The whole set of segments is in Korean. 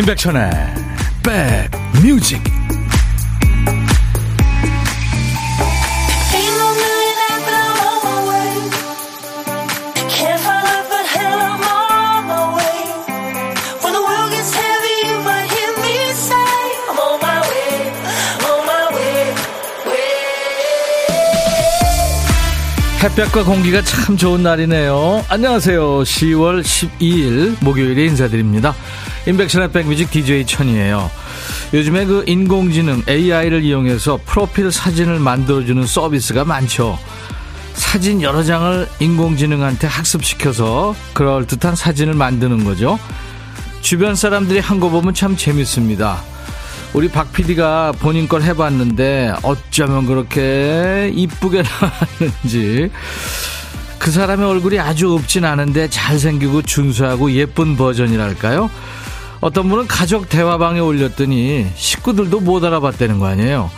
임백천의 백뮤직 햇볕과 공기가 참 좋은 날이네요. 안녕하세요. 10월 12일 목요일에 인사드립니다. 인백션의 백뮤직 DJ 천이에요. 요즘에 그 인공지능 AI를 이용해서 프로필 사진을 만들어주는 서비스가 많죠. 사진 여러 장을 인공지능한테 학습시켜서 그럴듯한 사진을 만드는 거죠. 주변 사람들이 한 거 보면 참 재밌습니다. 우리 박 PD가 본인 걸 해봤는데 어쩌면 그렇게 이쁘게 나왔는지 그 사람의 얼굴이 아주 없진 않은데 잘생기고 준수하고 예쁜 버전이랄까요? 어떤 분은 가족 대화방에 올렸더니 식구들도 못 알아봤다는 거 아니에요?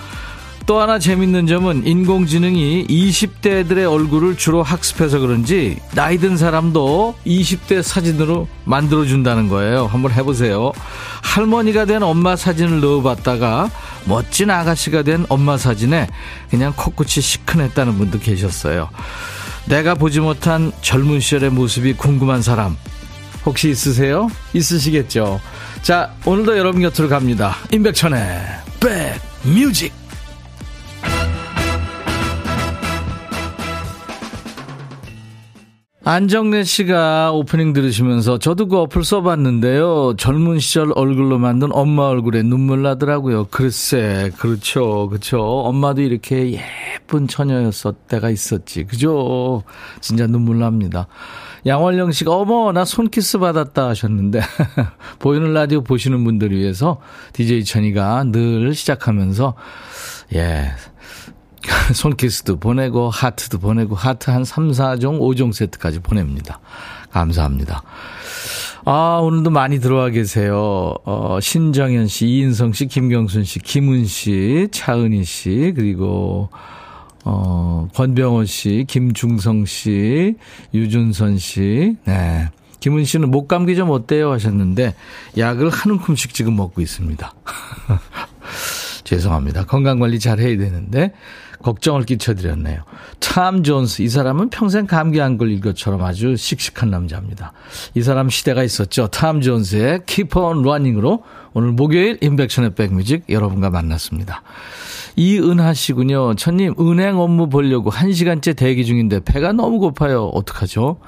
또 하나 재밌는 점은 인공지능이 20대들의 얼굴을 주로 학습해서 그런지 나이 든 사람도 20대 사진으로 만들어준다는 거예요. 한번 해보세요. 할머니가 된 엄마 사진을 넣어봤다가 멋진 아가씨가 된 엄마 사진에 그냥 코끝이 시큰했다는 분도 계셨어요. 내가 보지 못한 젊은 시절의 모습이 궁금한 사람 혹시 있으세요? 있으시겠죠? 자, 오늘도 여러분 곁으로 갑니다. 임백천의 백뮤직 안정래 씨가 오프닝 들으시면서 저도 그 어플 써봤는데요. 젊은 시절 얼굴로 만든 엄마 얼굴에 눈물 나더라고요. 글쎄, 그렇죠. 그렇죠. 엄마도 이렇게 예쁜 처녀였을 때가 있었지. 그죠? 진짜 눈물 납니다. 양월령 씨가 어머, 나 손키스 받았다 하셨는데, 보이는 라디오 보시는 분들 위해서 DJ 천이가 늘 시작하면서, 예, 손키스도 보내고 하트도 보내고 하트 한 3, 4종, 5종 세트까지 보냅니다. 감사합니다. 아, 오늘도 많이 들어와 계세요. 어, 신정현 씨, 이인성 씨, 김경순 씨, 김은 씨, 차은희 씨, 그리고 어, 권병호 씨, 김중성 씨, 유준선 씨, 네. 김은 씨는 목 감기 좀 어때요? 하셨는데, 약을 한 움큼씩 지금 먹고 있습니다. 죄송합니다. 건강 관리 잘 해야 되는데, 걱정을 끼쳐드렸네요. 참 존스. 이 사람은 평생 감기 안 걸릴 것처럼 아주 씩씩한 남자입니다. 이 사람 시대가 있었죠. 탐 존스의 Keep on Running으로 오늘 목요일 인백션의 백뮤직 여러분과 만났습니다. 이은하 씨군요. 천님, 은행 업무 보려고 1시간째 대기 중인데 배가 너무 고파요. 어떡하죠?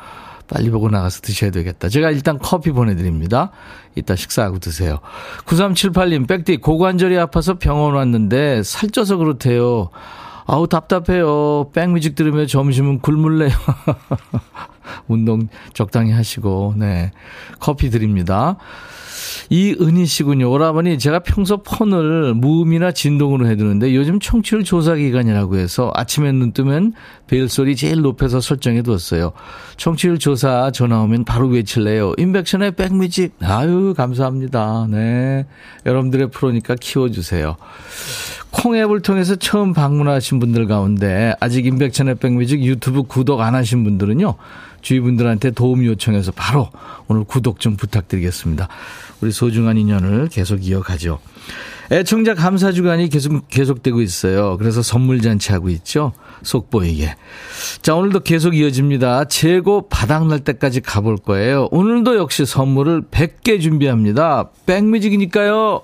빨리 보고 나가서 드셔야 되겠다. 제가 일단 커피 보내드립니다. 이따 식사하고 드세요. 9378님, 백디 고관절이 아파서 병원 왔는데 살쪄서 그렇대요. 아우 답답해요. 백뮤직 들으면 점심은 굶을래요. 운동 적당히 하시고 네 커피 드립니다. 이은희 씨군요. 오라버니 제가 평소 폰을 무음이나 진동으로 해두는데 요즘 청취율 조사 기간이라고 해서 아침에 눈 뜨면 벨소리 제일 높여서 설정해 두었어요. 청취율 조사 전화 오면 바로 외칠래요. 인백션의 백뮤직. 아유 감사합니다. 네. 여러분들의 프로니까 키워주세요. 콩앱을 통해서 처음 방문하신 분들 가운데 아직 인백천의 백뮤직 유튜브 구독 안 하신 분들은요. 주위 분들한테 도움 요청해서 바로 오늘 구독 좀 부탁드리겠습니다. 우리 소중한 인연을 계속 이어가죠. 애청자 감사 주간이 계속 계속되고 있어요. 그래서 선물 잔치 하고 있죠. 속 보이게. 자, 오늘도 계속 이어집니다. 재고 바닥 날 때까지 가볼 거예요. 오늘도 역시 선물을 100개 준비합니다. 백뮤직이니까요.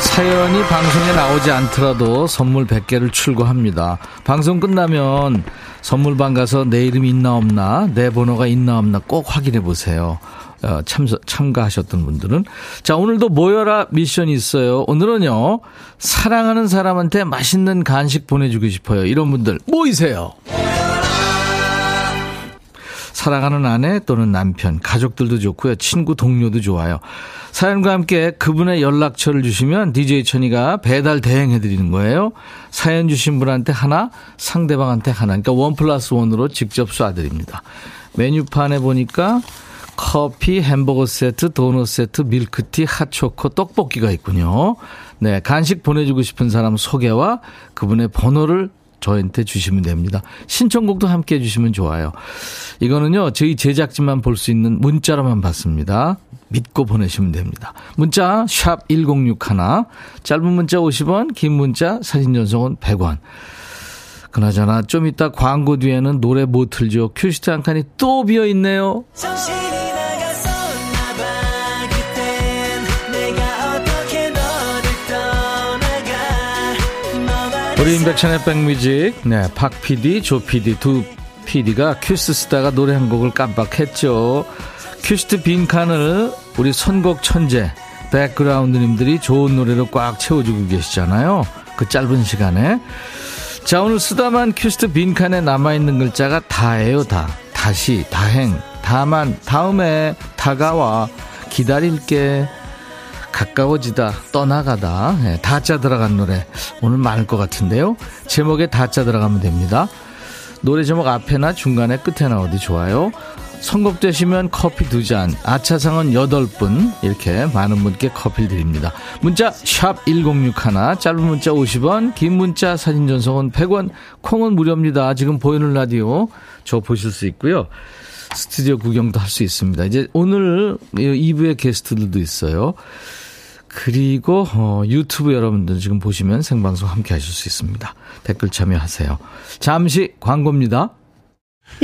사연이 방송에 나오지 않더라도 선물 100개를 출고합니다. 방송 끝나면 선물방 가서 내 이름이 있나 없나, 내 번호가 있나 없나 꼭 확인해 보세요. 어, 참, 참가하셨던 분들은. 자, 오늘도 모여라 미션이 있어요. 오늘은요, 사랑하는 사람한테 맛있는 간식 보내주고 싶어요. 이런 분들 모이세요. 사랑하는 아내 또는 남편, 가족들도 좋고요. 친구, 동료도 좋아요. 사연과 함께 그분의 연락처를 주시면 DJ 천이가 배달 대행해 드리는 거예요. 사연 주신 분한테 하나, 상대방한테 하나. 그러니까 원 플러스 원으로 직접 쏴 드립니다. 메뉴판에 보니까 커피, 햄버거 세트, 도넛 세트, 밀크티, 핫초코, 떡볶이가 있군요. 네, 간식 보내주고 싶은 사람 소개와 그분의 번호를 저한테 주시면 됩니다. 신청곡도 함께 해주시면 좋아요. 이거는요, 저희 제작진만 볼 수 있는 문자로만 받습니다. 믿고 보내시면 됩니다. 문자, 샵 1061, 짧은 문자 50원, 긴 문자, 사진 전송은 100원. 그나저나 좀 이따 광고 뒤에는 노래 못 틀죠. 큐시트 한 칸이 또 비어있네요. 우리 인백션의 백뮤직, 네, 박 PD, 조 PD 두 PD가 큐시트 쓰다가 노래 한 곡을 깜빡했죠. 큐시트 빈칸을 우리 선곡 천재, 백그라운드님들이 좋은 노래로 꽉 채워주고 계시잖아요. 그 짧은 시간에. 자, 오늘 쓰다만 큐시트 빈칸에 남아있는 글자가 다예요, 다. 다시, 다행, 다만, 다음에, 다가와, 기다릴게, 가까워지다, 떠나가다, 네, 다자 들어간 노래. 오늘 많을 것 같은데요. 제목에 다자 들어가면 됩니다. 노래 제목 앞에나 중간에 끝에나 어디 좋아요. 선곡되시면 커피 두 잔, 아차상은 여덟 분 이렇게 많은 분께 커피 드립니다. 문자 샵 1061, 짧은 문자 50원, 긴 문자 사진 전송은 100원, 콩은 무료입니다. 지금 보이는 라디오 저 보실 수 있고요. 스튜디오 구경도 할 수 있습니다. 이제 오늘 2부의 게스트들도 있어요. 그리고 어, 유튜브 여러분들 지금 보시면 생방송 함께 하실 수 있습니다. 댓글 참여하세요. 잠시 광고입니다.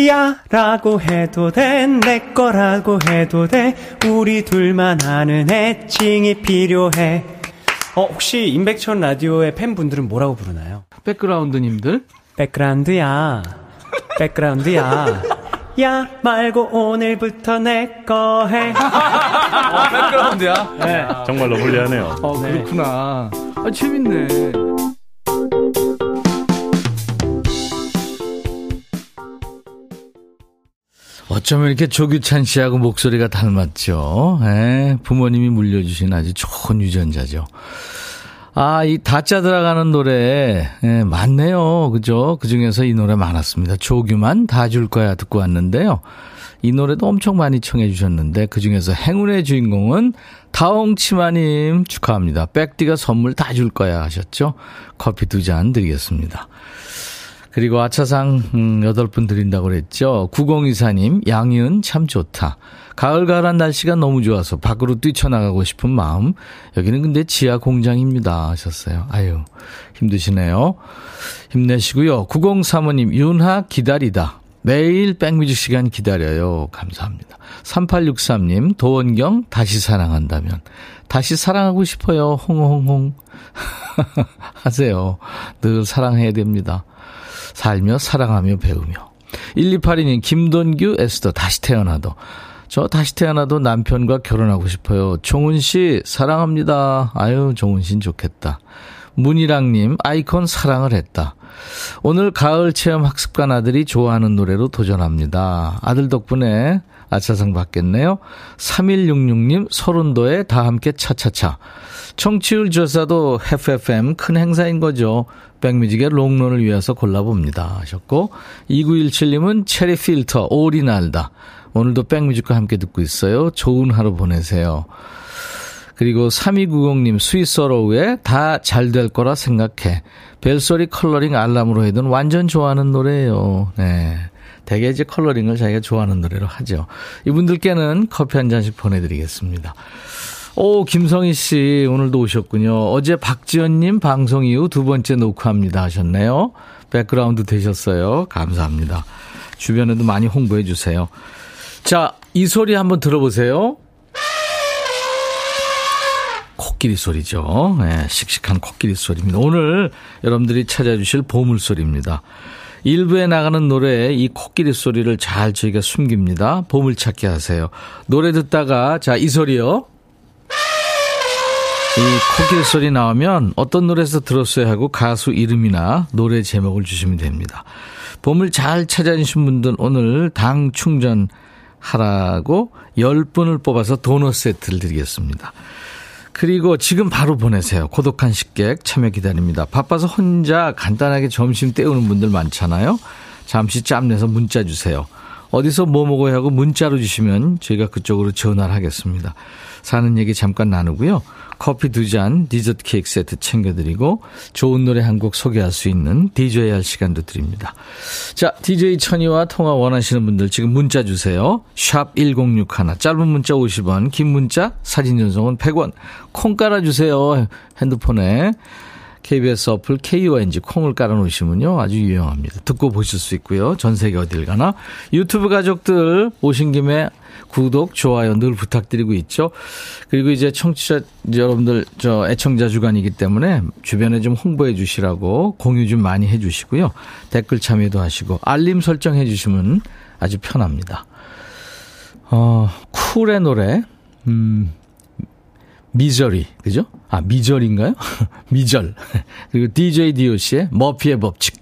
야 라고 해도 돼 내 거라고 해도 돼 우리 둘만 아는 애칭이 필요해 어 혹시 임백천 라디오의 팬분들은 뭐라고 부르나요? 백그라운드님들 백그라운드야 백그라운드야 야 말고 오늘부터 내 거 해. 어, 백그라운드야? 네. 정말로 불리하네요. 어, 그렇구나. 아, 재밌네. 어쩌면 이렇게 조규찬 씨하고 목소리가 닮았죠. 에, 예, 부모님이 물려주신 아주 좋은 유전자죠. 아, 이 다짜 들어가는 노래, 예, 많네요. 그죠? 그 중에서 이 노래 많았습니다. 조규만 다 줄 거야 듣고 왔는데요. 이 노래도 엄청 많이 청해 주셨는데, 그 중에서 행운의 주인공은 다홍치마님 축하합니다. 백디가 선물 다 줄 거야 하셨죠? 커피 두 잔 드리겠습니다. 그리고 아차상 음, 8분 드린다고 그랬죠. 9024님 양이은 참 좋다. 가을 가을한 날씨가 너무 좋아서 밖으로 뛰쳐나가고 싶은 마음. 여기는 근데 지하 공장입니다 하셨어요. 아유 힘드시네요. 힘내시고요. 9035님 윤하 기다리다. 매일 백뮤직 시간 기다려요. 감사합니다. 3863님 도원경 다시 사랑한다면 다시 사랑하고 싶어요. 홍홍홍 하세요. 늘 사랑해야 됩니다. 살며 사랑하며 배우며. 1282님, 김돈규 에스더, 다시 태어나도. 저 다시 태어나도 남편과 결혼하고 싶어요. 종은 씨, 사랑합니다. 아유, 종은 씨는 좋겠다. 문희랑님, 아이콘 사랑을 했다. 오늘 가을 체험 학습관 아들이 좋아하는 노래로 도전합니다. 아들 덕분에 아차상 받겠네요. 3166님, 설운도의 다 함께 차차차. 청취율 조사도 FFM 큰 행사인 거죠. 백뮤직의 롱런을 위해서 골라봅니다. 하셨고, 2917님은 체리 필터, 오리 날다. 오늘도 백뮤직과 함께 듣고 있어요. 좋은 하루 보내세요. 그리고 3290님, 스윗소로우의 다 잘 될 거라 생각해. 벨소리 컬러링 알람으로 해둔 완전 좋아하는 노래예요. 네. 대개 이제 컬러링을 자기가 좋아하는 노래로 하죠. 이분들께는 커피 한 잔씩 보내드리겠습니다. 오, 김성희 씨, 오늘도 오셨군요. 어제 박지연님 방송 이후 두 번째 녹화합니다 하셨네요. 백그라운드 되셨어요. 감사합니다. 주변에도 많이 홍보해 주세요. 자, 이 소리 한번 들어보세요. 코끼리 소리죠. 네, 씩씩한 코끼리 소리입니다. 오늘 여러분들이 찾아주실 보물 소리입니다. 일부에 나가는 노래에 이 코끼리 소리를 잘 저희가 숨깁니다. 보물 찾기 하세요. 노래 듣다가, 자, 이 소리요. 이 코끼리 소리 나오면 어떤 노래에서 들었어야 하고 가수 이름이나 노래 제목을 주시면 됩니다. 봄을 잘 찾아주신 분들 오늘 당 충전 하라고 10분을 뽑아서 도넛 세트를 드리겠습니다. 그리고 지금 바로 보내세요. 고독한 식객 참여 기다립니다. 바빠서 혼자 간단하게 점심 때우는 분들 많잖아요. 잠시 짬내서 문자 주세요. 어디서 뭐 먹어야 하고 문자로 주시면 저희가 그쪽으로 전화를 하겠습니다. 사는 얘기 잠깐 나누고요. 커피 두 잔, 디저트 케이크 세트 챙겨드리고 좋은 노래 한 곡 소개할 수 있는 DJ 할 시간도 드립니다. 자, DJ 천이와 통화 원하시는 분들 지금 문자 주세요. 샵 1061, 짧은 문자 50원, 긴 문자, 사진 전송은 100원. 콩 깔아주세요. 핸드폰에. KBS 어플 KONG 콩을 깔아놓으시면요. 아주 유용합니다. 듣고 보실 수 있고요. 전 세계 어딜 가나. 유튜브 가족들 오신 김에 구독, 좋아요 늘 부탁드리고 있죠. 그리고 이제 청취자 여러분들 저 애청자 주간이기 때문에 주변에 좀 홍보해 주시라고 공유 좀 많이 해 주시고요. 댓글 참여도 하시고 알림 설정해 주시면 아주 편합니다. 어, 쿨의 노래. 음, 미저리, 그죠? 아, 미절인가요? 미절. 그리고 DJ DOC의 머피의 법칙.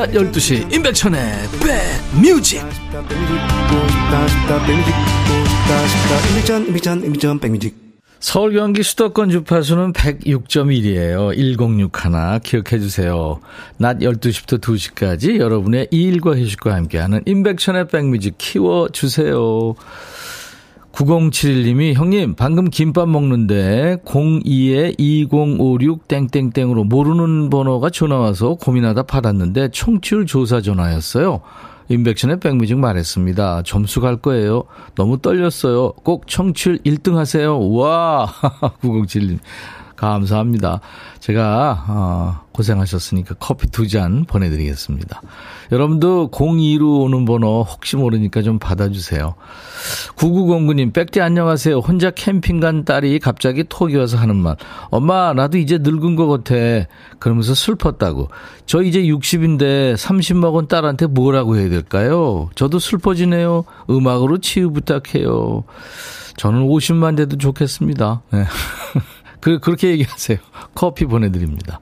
낮 12시 임백천의 백뮤직 서울 경기 수도권 주파수는 106.1이에요. 1061 기억해 주세요. 낮 12시부터 2시까지 여러분의 일과 휴식과 함께하는 임백천의 백뮤직 키워 주세요. 9071님이 형님 방금 김밥 먹는데 02에 2056 땡땡땡으로 모르는 번호가 전화 와서 고민하다 받았는데 청취율 조사 전화였어요. 인백션의 백뮤직 말했습니다. 점수 갈 거예요. 너무 떨렸어요. 꼭 청취율 1등 하세요. 와 9071님 감사합니다. 제가 어, 고생하셨으니까 커피 두 잔 보내드리겠습니다. 여러분도 02로 오는 번호 혹시 모르니까 좀 받아주세요. 9909님, 백디 안녕하세요. 혼자 캠핑 간 딸이 갑자기 톡이 와서 하는 말. 엄마, 나도 이제 늙은 것 같아. 그러면서 슬펐다고. 저 이제 60인데 30 먹은 딸한테 뭐라고 해야 될까요? 저도 슬퍼지네요. 음악으로 치유 부탁해요. 저는 50만 돼도 좋겠습니다. 네. 그, 그렇게 얘기하세요. 커피 보내드립니다.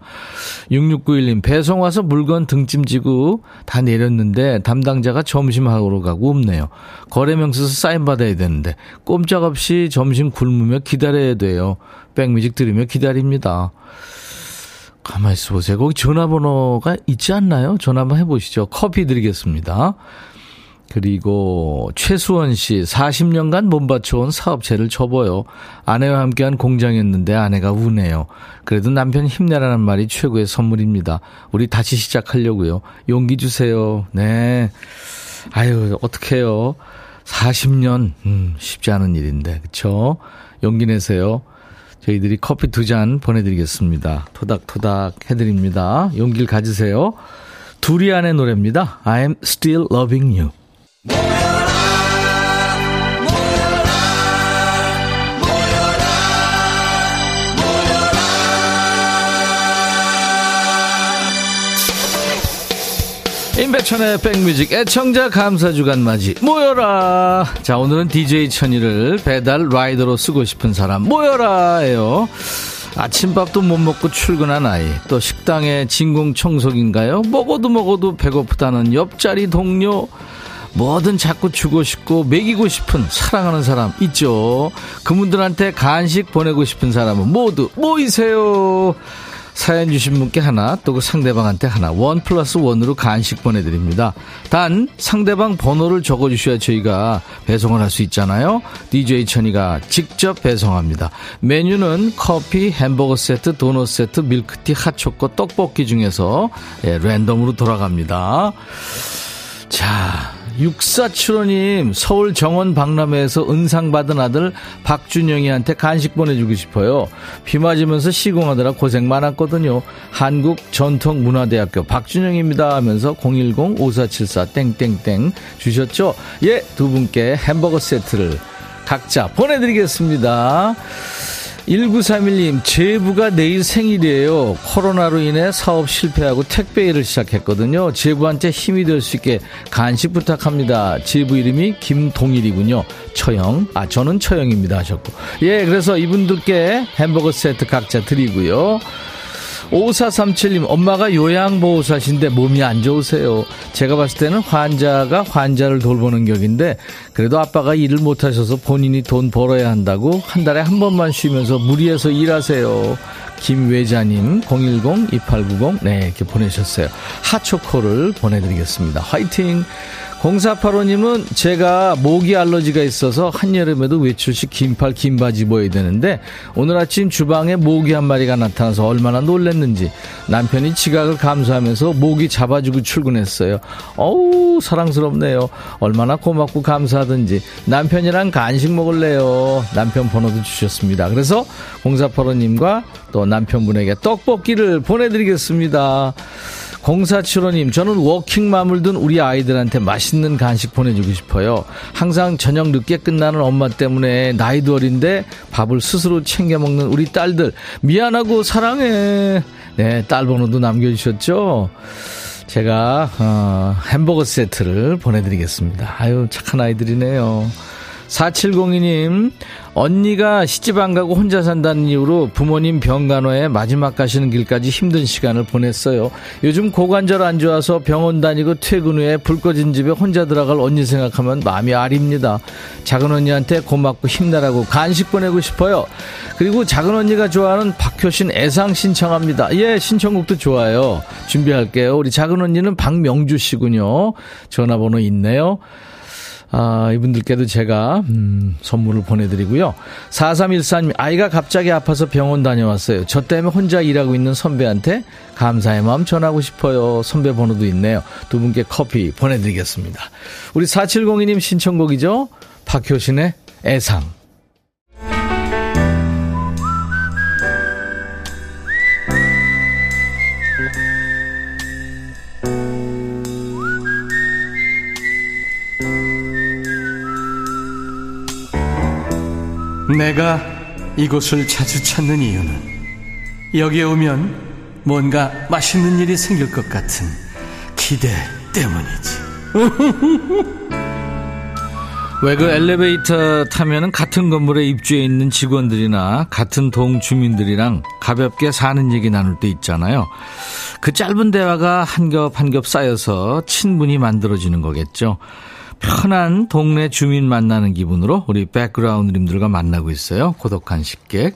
6691님, 배송 와서 물건 등짐 지고 다 내렸는데 담당자가 점심하러 가고 없네요. 거래명세서 사인 받아야 되는데 꼼짝없이 점심 굶으며 기다려야 돼요. 백뮤직 들으며 기다립니다. 가만히 있어 보세요. 거기 전화번호가 있지 않나요? 전화 한번 해보시죠. 커피 드리겠습니다. 그리고 최수원 씨 40년간 몸바쳐온 사업체를 접어요. 아내와 함께한 공장이었는데 아내가 우네요. 그래도 남편 힘내라는 말이 최고의 선물입니다. 우리 다시 시작하려고요. 용기 주세요. 네. 아유 어떡해요. 40년 음, 쉽지 않은 일인데 그쵸? 용기 내세요. 저희들이 커피 두 잔 보내드리겠습니다. 토닥토닥 해드립니다. 용기를 가지세요. 두리안의 노래입니다. I'm still loving you. 임백천의 백뮤직 애청자 감사 주간 맞이 모여라. 자 오늘은 DJ 천이를 배달 라이더로 쓰고 싶은 사람 모여라예요. 아침밥도 못 먹고 출근한 아이 또 식당에 진공 청소기인가요? 먹어도 먹어도 배고프다는 옆자리 동료 뭐든 자꾸 주고 싶고 먹이고 싶은 사랑하는 사람 있죠 그분들한테 간식 보내고 싶은 사람은 모두 모이세요 사연 주신 분께 하나 또 그 상대방한테 하나 원 플러스 원으로 간식 보내드립니다. 단 상대방 번호를 적어주셔야 저희가 배송을 할 수 있잖아요. DJ 천이가 직접 배송합니다. 메뉴는 커피, 햄버거 세트, 도넛 세트, 밀크티, 핫초코, 떡볶이 중에서 예, 랜덤으로 돌아갑니다. 자 6475님, 서울 정원 박람회에서 은상 받은 아들 박준영이한테 간식 보내주고 싶어요. 비 맞으면서 시공하느라 고생 많았거든요. 한국전통문화대학교 박준영입니다 하면서 010-5474-땡땡땡 주셨죠? 예, 두 분께 햄버거 세트를 각자 보내드리겠습니다. 1931님, 제부가 내일 생일이에요. 코로나로 인해 사업 실패하고 택배 일을 시작했거든요. 제부한테 힘이 될 수 있게 간식 부탁합니다. 제부 이름이 김동일이군요. 처형. 아, 저는 처형입니다. 하셨고. 예, 그래서 이분들께 햄버거 세트 각자 드리고요. 5437님, 엄마가 요양보호사신데 몸이 안 좋으세요. 제가 봤을 때는 환자가 환자를 돌보는 격인데, 그래도 아빠가 일을 못하셔서 본인이 돈 벌어야 한다고 한 달에 한 번만 쉬면서 무리해서 일하세요. 김외자님, 010-2890, 네, 이렇게 보내셨어요. 핫초코를 보내드리겠습니다. 화이팅! 0485님은 제가 모기 알러지가 있어서 한여름에도 외출 시 긴팔 긴 바지 입어야 되는데 오늘 아침 주방에 모기 한 마리가 나타나서 얼마나 놀랬는지 남편이 지각을 감수하면서 모기 잡아주고 출근했어요. 어우 사랑스럽네요. 얼마나 고맙고 감사하든지 남편이랑 간식 먹을래요. 남편 번호도 주셨습니다. 그래서 0485님과 또 남편분에게 떡볶이를 보내드리겠습니다. 0475님, 저는 워킹맘을 둔 우리 아이들한테 맛있는 간식 보내주고 싶어요. 항상 저녁 늦게 끝나는 엄마 때문에 나이도 어린데 밥을 스스로 챙겨 먹는 우리 딸들, 미안하고 사랑해. 네, 딸 번호도 남겨주셨죠? 제가, 어, 햄버거 세트를 보내드리겠습니다. 아유, 착한 아이들이네요. 4702님, 언니가 시집 안 가고 혼자 산다는 이유로 부모님 병간호에 마지막 가시는 길까지 힘든 시간을 보냈어요. 요즘 고관절 안 좋아서 병원 다니고 퇴근 후에 불 꺼진 집에 혼자 들어갈 언니 생각하면 마음이 아립니다. 작은 언니한테 고맙고 힘내라고 간식 보내고 싶어요. 그리고 작은 언니가 좋아하는 박효신 애상 신청합니다. 예, 신청곡도 좋아요. 준비할게요. 우리 작은 언니는 박명주 씨군요. 전화번호 있네요. 아, 이분들께도 제가, 음, 선물을 보내드리고요. 4314님, 아이가 갑자기 아파서 병원 다녀왔어요. 저 때문에 혼자 일하고 있는 선배한테 감사의 마음 전하고 싶어요. 선배 번호도 있네요. 두 분께 커피 보내드리겠습니다. 우리 4702님 신청곡이죠? 박효신의 애상. 내가 이곳을 자주 찾는 이유는 여기에 오면 뭔가 맛있는 일이 생길 것 같은 기대 때문이지. 왜 그 엘리베이터 타면은 같은 건물에 입주해 있는 직원들이나 같은 동 주민들이랑 가볍게 사는 얘기 나눌 때 있잖아요. 그 짧은 대화가 한 겹 한 겹 쌓여서 친분이 만들어지는 거겠죠. 편한 동네 주민 만나는 기분으로 우리 백그라운드님들과 만나고 있어요. 고독한 식객.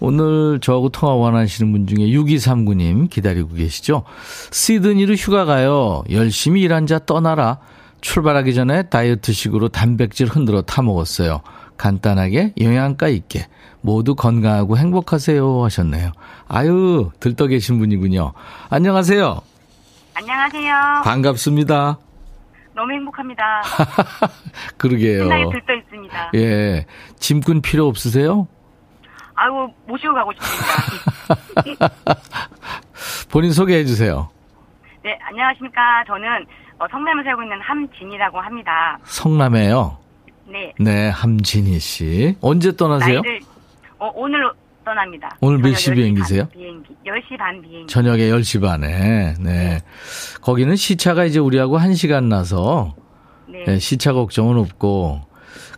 오늘 저하고 통화 원하시는 분 중에 6239님 기다리고 계시죠? 시드니로 휴가 가요. 열심히 일한 자 떠나라. 출발하기 전에 다이어트식으로 단백질 흔들어 타먹었어요. 간단하게 영양가 있게 모두 건강하고 행복하세요 하셨네요. 아유 들떠 계신 분이군요. 안녕하세요. 안녕하세요. 반갑습니다. 너무 행복합니다. 그러게요. 신나게 들떠 있습니다. 예. 짐꾼 필요 없으세요? 아유, 모시고 가고 싶습니다. 본인 소개해 주세요. 네, 안녕하십니까. 저는 어, 성남에 살고 있는 함진이라고 합니다. 성남에요? 네. 네, 함진희 씨. 언제 떠나세요? 나이를, 어, 오늘 떠납니다. 오늘 몇시 10시 비행기세요? 반 비행기. 10시 반 비행기. 저녁에 10시 반에. 네. 거기는 시차가 이제 우리하고 1시간 나서 네. 네, 시차 걱정은 없고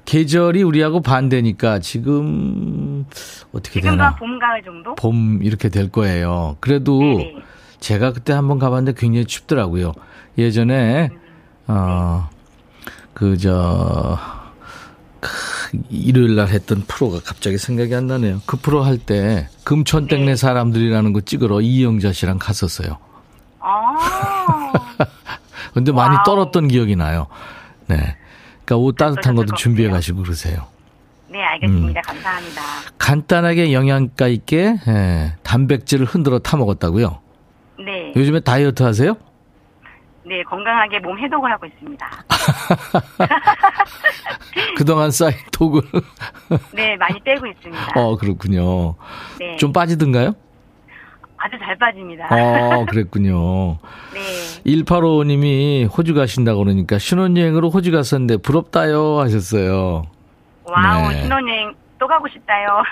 계절이 우리하고 반대니까 지금 어떻게 지금도 되나? 한 봄, 가을 정도? 봄 이렇게 될 거예요. 그래도 네네. 제가 그때 한번 가봤는데 굉장히 춥더라고요. 예전에 어 그저 일요일 날 했던 프로가 갑자기 생각이 안 나네요. 그 프로 할 때 금천땡네 네. 사람들이라는 거 찍으러 이영자 씨랑 갔었어요. 아. 근데 많이 와우. 떨었던 기억이 나요. 네. 그러니까 옷 따뜻한 것도 것 준비해. 가시고 그러세요. 네, 알겠습니다. 음. 감사합니다. 간단하게 영양가 있게 예, 단백질을 흔들어 타 먹었다고요. 네. 요즘에 다이어트 하세요? 네, 건강하게 몸 해독을 하고 있습니다. 그동안 쌓인 독을. 네, 많이 빼고 있습니다. 어, 그렇군요. 네. 좀 빠지던가요? 아주 잘 빠집니다. 어, 그랬군요. 네. 1855님이 호주 가신다고 그러니까 신혼여행으로 호주 갔었는데 부럽다요 하셨어요. 와우, 네. 신혼여행 또 가고 싶다요.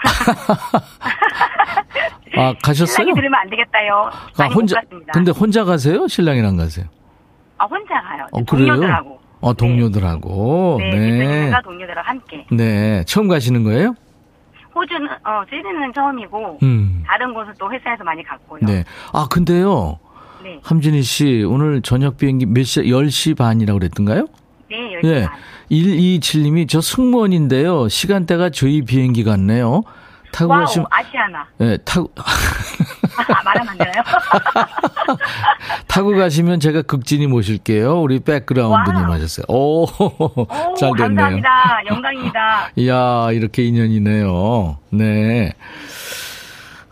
아, 가셨어요? 신랑이 들으면 안 되겠다요. 아, 혼자. 근데 혼자 가세요? 신랑이랑 가세요? 아, 혼자 가요. 어, 그래요? 동료들하고. 어, 동료들하고. 네, 네. 대표님과 동료들하고 함께. 네. 처음 가시는 거예요? 호주는, 어, 시드니는 처음이고, 음. 다른 곳은 또 회사에서 많이 갔고요. 네. 아, 근데요. 네. 함진희 씨, 오늘 저녁 비행기 몇 시, 10시 반이라고 그랬던가요? 네. 네. 127님이 저 승무원인데요. 시간대가 저희 비행기 같네요. 타고 와우, 가시면, 아시아나. 예, 타고, 아, 말하면 안 되나요? 타고 가시면 제가 극진히 모실게요. 우리 백그라운드님 와우. 하셨어요. 오, 오, 잘 됐네요. 감사합니다. 영광입니다. 이야, 이렇게 인연이네요. 네.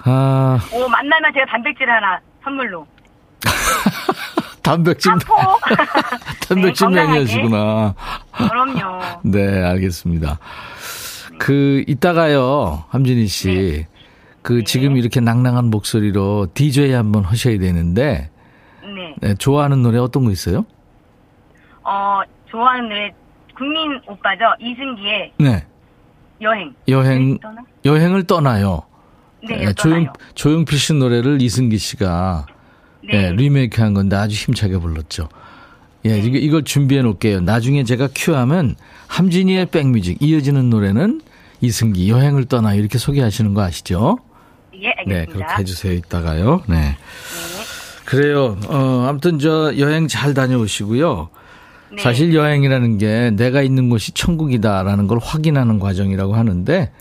아, 오, 만나면 제가 단백질 하나 선물로. 단백질. 단백질 네. 매니아시구나. 그럼요. 네, 알겠습니다. 그, 이따가요, 함진희 씨. 그, 지금 이렇게 낭낭한 목소리로 DJ 한번 하셔야 되는데, 네. 네, 좋아하는 노래 어떤 거 있어요? 어, 좋아하는 노래, 국민 오빠죠. 이승기의 네. 여행. 여행, 네, 떠나? 여행을 떠나요. 네, 예, 조용, 떠나요. 조용필 씨 노래를 이승기 씨가 예, 네. 리메이크 한 건데 아주 힘차게 불렀죠. 예, 이거, 이걸 준비해 놓을게요. 나중에 제가 큐하면 함진이의 백뮤직 이어지는 노래는 이승기 여행을 떠나 이렇게 소개하시는 거 아시죠? 예, 네, 알겠습니다. 그렇게 해주세요. 이따가요. 네. 그래요. 어, 아무튼 저 여행 잘 다녀오시고요. 네. 사실 여행이라는 게 내가 있는 곳이 천국이다라는 걸 확인하는 과정이라고 하는데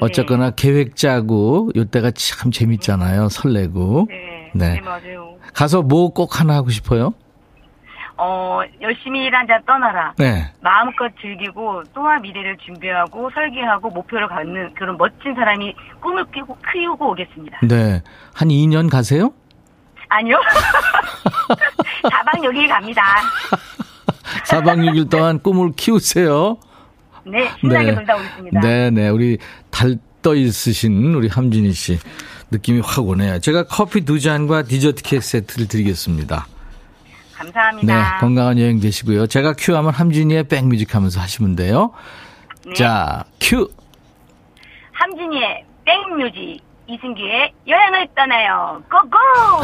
어쨌거나 계획 짜고 요때가 참 재밌잖아요. 설레고. 네. 네. 네. 맞아요. 가서 뭐 꼭 하나 하고 싶어요? 어, 열심히 일한 자 떠나라. 네. 마음껏 즐기고 또한 미래를 준비하고 설계하고 목표를 갖는 그런 멋진 사람이 꿈을 끼고 키우고 오겠습니다. 네. 한 2년 가세요? 아니요. 4박 6일 갑니다. 4박 6일 동안 꿈을 키우세요. 네, 신나게 놀다 오겠습니다. 네, 네. 우리 달떠 있으신 우리 함진희 씨 느낌이 확 오네요. 제가 커피 두 잔과 디저트 케이크 세트를 드리겠습니다. 네, 감사합니다. 건강한 여행 되시고요. 제가 큐하면 함진이의 백뮤직 하면서 하시면 돼요. 네. 자, 큐! 함진이의 백뮤직, 이승기의 여행을 떠나요. 고고!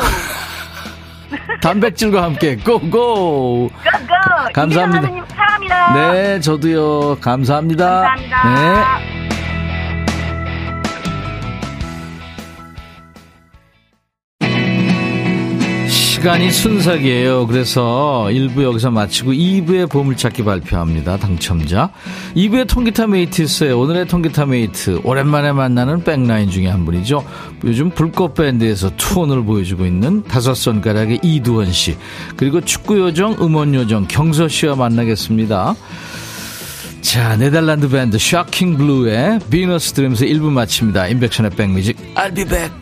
단백질과 함께 고고! 고고! 감사합니다. 사랑합니다. 네, 저도요. 감사합니다. 감사합니다. 네. 시간이 순삭이에요. 그래서 1부 여기서 마치고 2부의 보물찾기 발표합니다. 당첨자. 2부의 통기타 메이트 있어요. 오늘의 통기타 메이트. 오랜만에 만나는 백라인 중에 한 분이죠. 요즘 불꽃밴드에서 투혼을 보여주고 있는 다섯 손가락의 이두헌 씨. 그리고 축구요정, 음원요정 경서 씨와 만나겠습니다. 자, 네덜란드 밴드 쇼킹 블루의 비너스 들으면서 1부 마칩니다. 임백천의 백뮤직. I'll be back.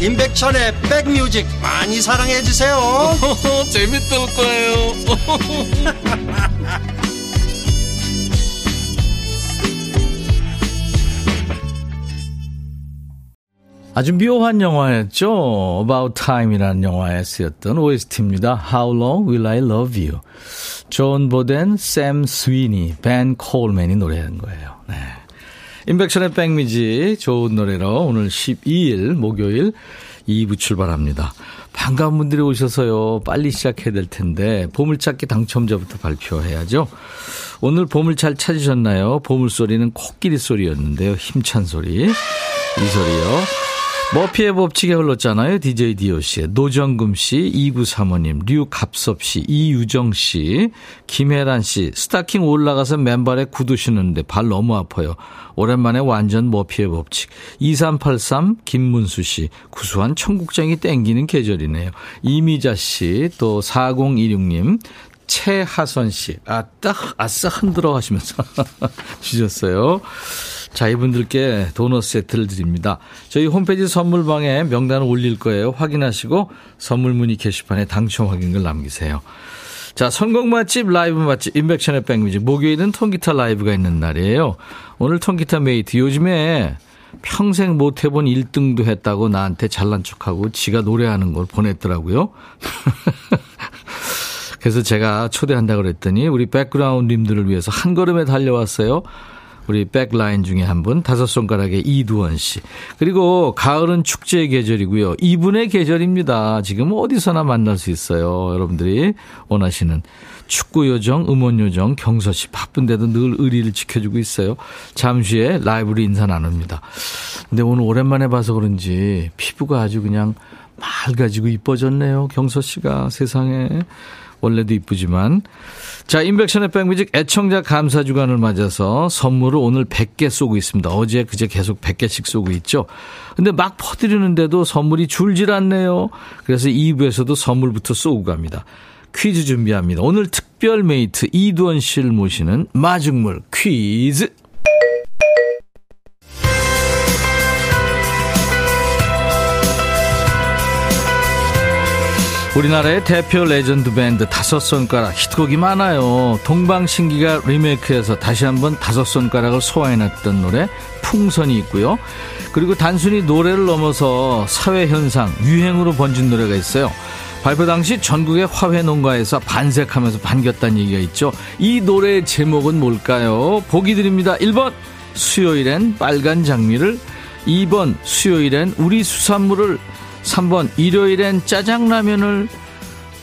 임백천의 백뮤직 많이 사랑해 주세요 재밌을 거예요 아주 묘한 영화였죠. About Time이라는 영화에 쓰였던 OST입니다. How Long Will I Love You. 존 보덴, 샘 스위니, 벤 콜맨이 노래한 거예요. 네. 인백션의 백미지 좋은 노래로 오늘 12일 목요일 2부 출발합니다. 반가운 분들이 오셔서요. 빨리 시작해야 될 텐데 보물찾기 당첨자부터 발표해야죠. 오늘 보물 잘 찾으셨나요? 보물 소리는 코끼리 소리였는데요. 힘찬 소리. 이 소리요. 머피의 법칙에 흘렀잖아요. DJ DOC. 노정금 씨, 이구 사모님, 류갑섭 씨, 이유정 씨, 김혜란 씨. 스타킹 올라가서 맨발에 구두 신는데 발 너무 아파요. 오랜만에 완전 머피의 법칙. 2383 김문수 씨. 구수한 청국장이 땡기는 계절이네요. 이미자 씨, 또 4016님. 최하선 씨. 아따, 아싸 흔들어 하시면서 주셨어요. 자, 이분들께 도넛 세트를 드립니다. 저희 홈페이지 선물방에 명단을 올릴 거예요. 확인하시고 선물 문의 게시판에 당첨 확인글 남기세요. 자, 선곡 맛집, 라이브 맛집, 임백천의 백뮤직. 목요일은 통기타 라이브가 있는 날이에요. 오늘 통기타 메이트. 요즘에 평생 못 해본 1등도 했다고 나한테 잘난 척하고 지가 노래하는 걸 보냈더라고요. 그래서 제가 초대한다고 그랬더니 우리 백그라운드님들을 위해서 한 걸음에 달려왔어요. 우리 백라인 중에 한 분, 다섯 손가락의 이두헌 씨. 그리고 가을은 축제의 계절이고요. 이분의 계절입니다. 지금 어디서나 만날 수 있어요. 여러분들이 원하시는 축구 요정, 음원 요정, 경서 씨 바쁜데도 늘 의리를 지켜주고 있어요. 잠시 후에 라이브로 인사 나눕니다. 근데 오늘 오랜만에 봐서 그런지 피부가 아주 그냥 맑아지고 이뻐졌네요. 경서 씨가 세상에. 원래도 이쁘지만. 자, 인백션의 백뮤직 애청자 감사 주간을 맞아서 선물을 오늘 100개 쏘고 있습니다. 어제 그제 계속 100개씩 쏘고 있죠. 근데 막 퍼드리는데도 선물이 줄질 않네요. 그래서 2부에서도 선물부터 쏘고 갑니다. 퀴즈 준비합니다. 오늘 특별 메이트 이두헌 씨를 모시는 마중물 퀴즈. 우리나라의 대표 레전드 밴드 다섯 손가락 히트곡이 많아요. 동방신기가 리메이크해서 다시 한번 다섯 손가락을 소환해놨던 노래 풍선이 있고요. 그리고 단순히 노래를 넘어서 사회 현상, 유행으로 번진 노래가 있어요. 발표 당시 전국의 화훼 농가에서 반색하면서 반겼다는 얘기가 있죠. 이 노래의 제목은 뭘까요? 보기 드립니다. 1번 수요일엔 빨간 장미를 2번 수요일엔 우리 수산물을 3번 일요일엔 짜장라면을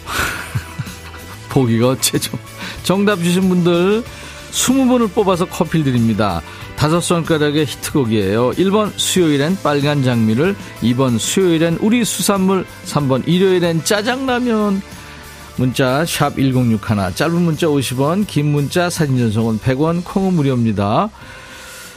보기가 최종 정답 주신 분들 20분을 뽑아서 커피 드립니다. 다섯 손가락의 히트곡이에요. 1번 수요일엔 빨간 장미를 2번 수요일엔 우리 수산물 3번 일요일엔 짜장라면 문자 샵1061 짧은 문자 50원 긴 문자 사진 전송은 100원 콩은 무료입니다.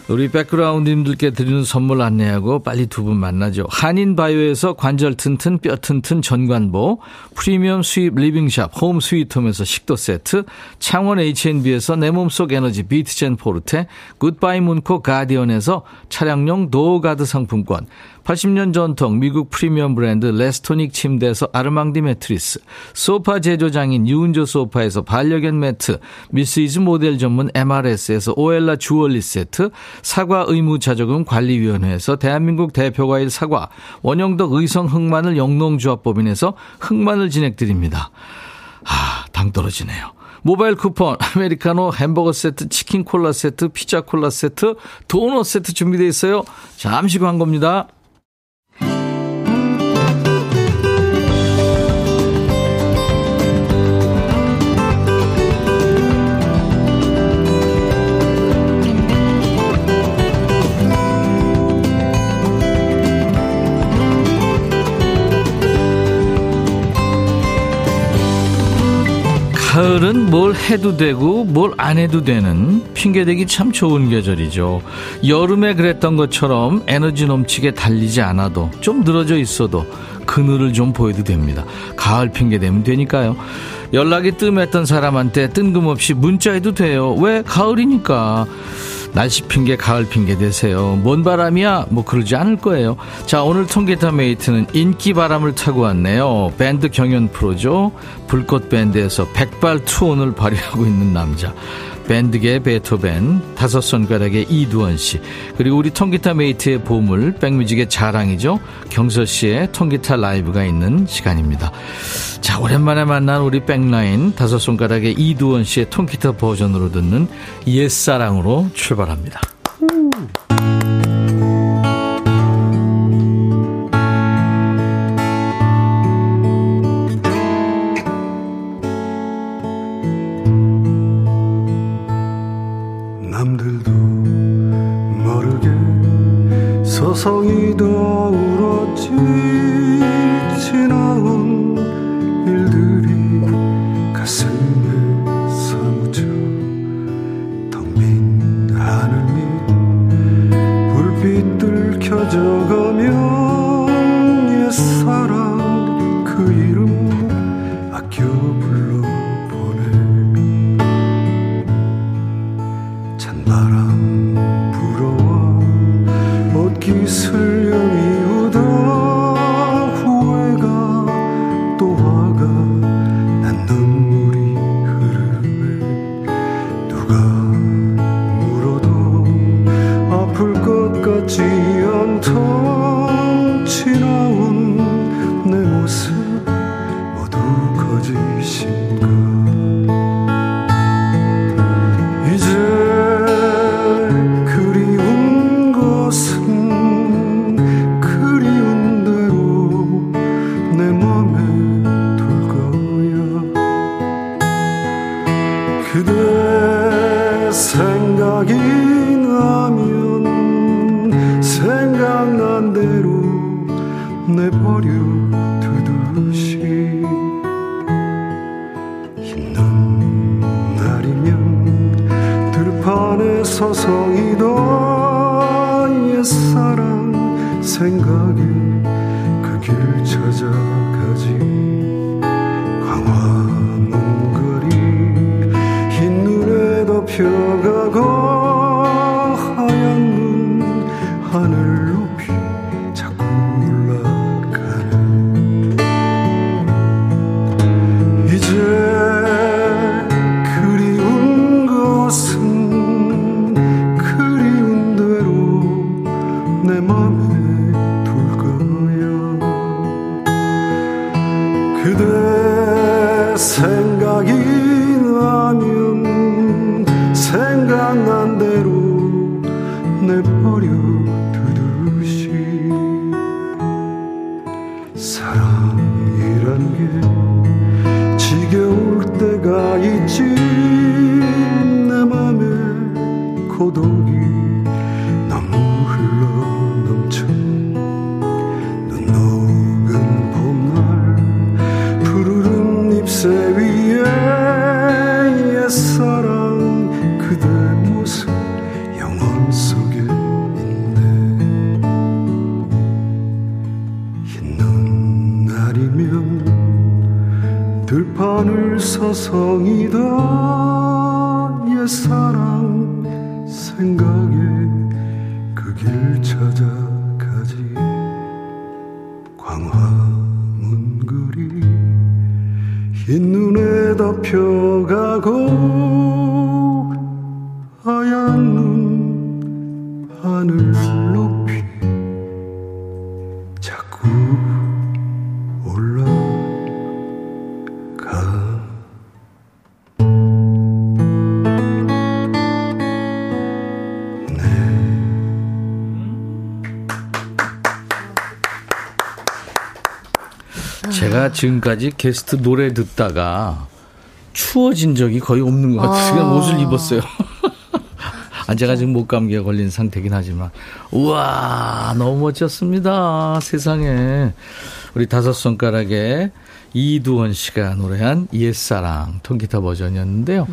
우리 백그라운드님들께 드리는 선물 안내하고 빨리 두 분 만나죠. 한인바이오에서 관절 튼튼 뼈 튼튼 전관보, 프리미엄 수입 리빙샵 홈 스위트홈에서 식도 세트, 창원 H&B에서 내 몸속 에너지 비트젠 포르테, 굿바이 문코 가디언에서 차량용 도어가드 상품권, 80년 전통 미국 프리미엄 브랜드 레스토닉 침대에서 아르망디 매트리스, 소파 제조장인 유운조 소파에서 반려견 매트, 미스이즈 모델 전문 MRS에서 오엘라 주얼리 세트, 사과 의무 자조금 관리위원회에서 대한민국 대표과일 사과, 원형덕 의성 흑마늘 영농조합법인에서 흑마늘 진행드립니다. 아, 당 떨어지네요. 모바일 쿠폰, 아메리카노 햄버거 세트, 치킨 콜라 세트, 피자 콜라 세트, 도넛 세트 준비되어 있어요. 잠시 광고입니다. 가을은 뭘 해도 되고 뭘 안 해도 되는 핑계대기 참 좋은 계절이죠. 여름에 그랬던 것처럼 에너지 넘치게 달리지 않아도 좀 늘어져 있어도 그늘을 좀 보여도 됩니다. 가을 핑계대면 되니까요. 연락이 뜸했던 사람한테 뜬금없이 문자해도 돼요. 왜? 가을이니까. 날씨 핑계, 가을 핑계 대세요. 뭔 바람이야? 뭐 그러지 않을 거예요. 자, 오늘 통기타 mate는 인기 바람을 타고 왔네요. 밴드 경연 프로죠. 불꽃 밴드에서 백발 투혼을 발휘하고 있는 남자. 밴드계 베토벤, 다섯 손가락의 이두헌 씨, 그리고 우리 통기타 mate의 보물, 백뮤직의 자랑이죠. 경서 씨의 통기타 라이브가 있는 시간입니다. 자, 오랜만에 만난 우리 백라인, 다섯 손가락의 이두헌 씨의 통기타 버전으로 듣는 옛사랑으로 출발합니다. 지금까지 게스트 노래 듣다가 추워진 적이 거의 없는 것 같아요. 그냥 옷을 입었어요. 아, 제가 지금 목감기에 걸린 상태긴 하지만. 우와, 너무 멋졌습니다. 세상에. 우리 다섯 손가락에 이두원 씨가 노래한 옛사랑 통기타 버전이었는데요.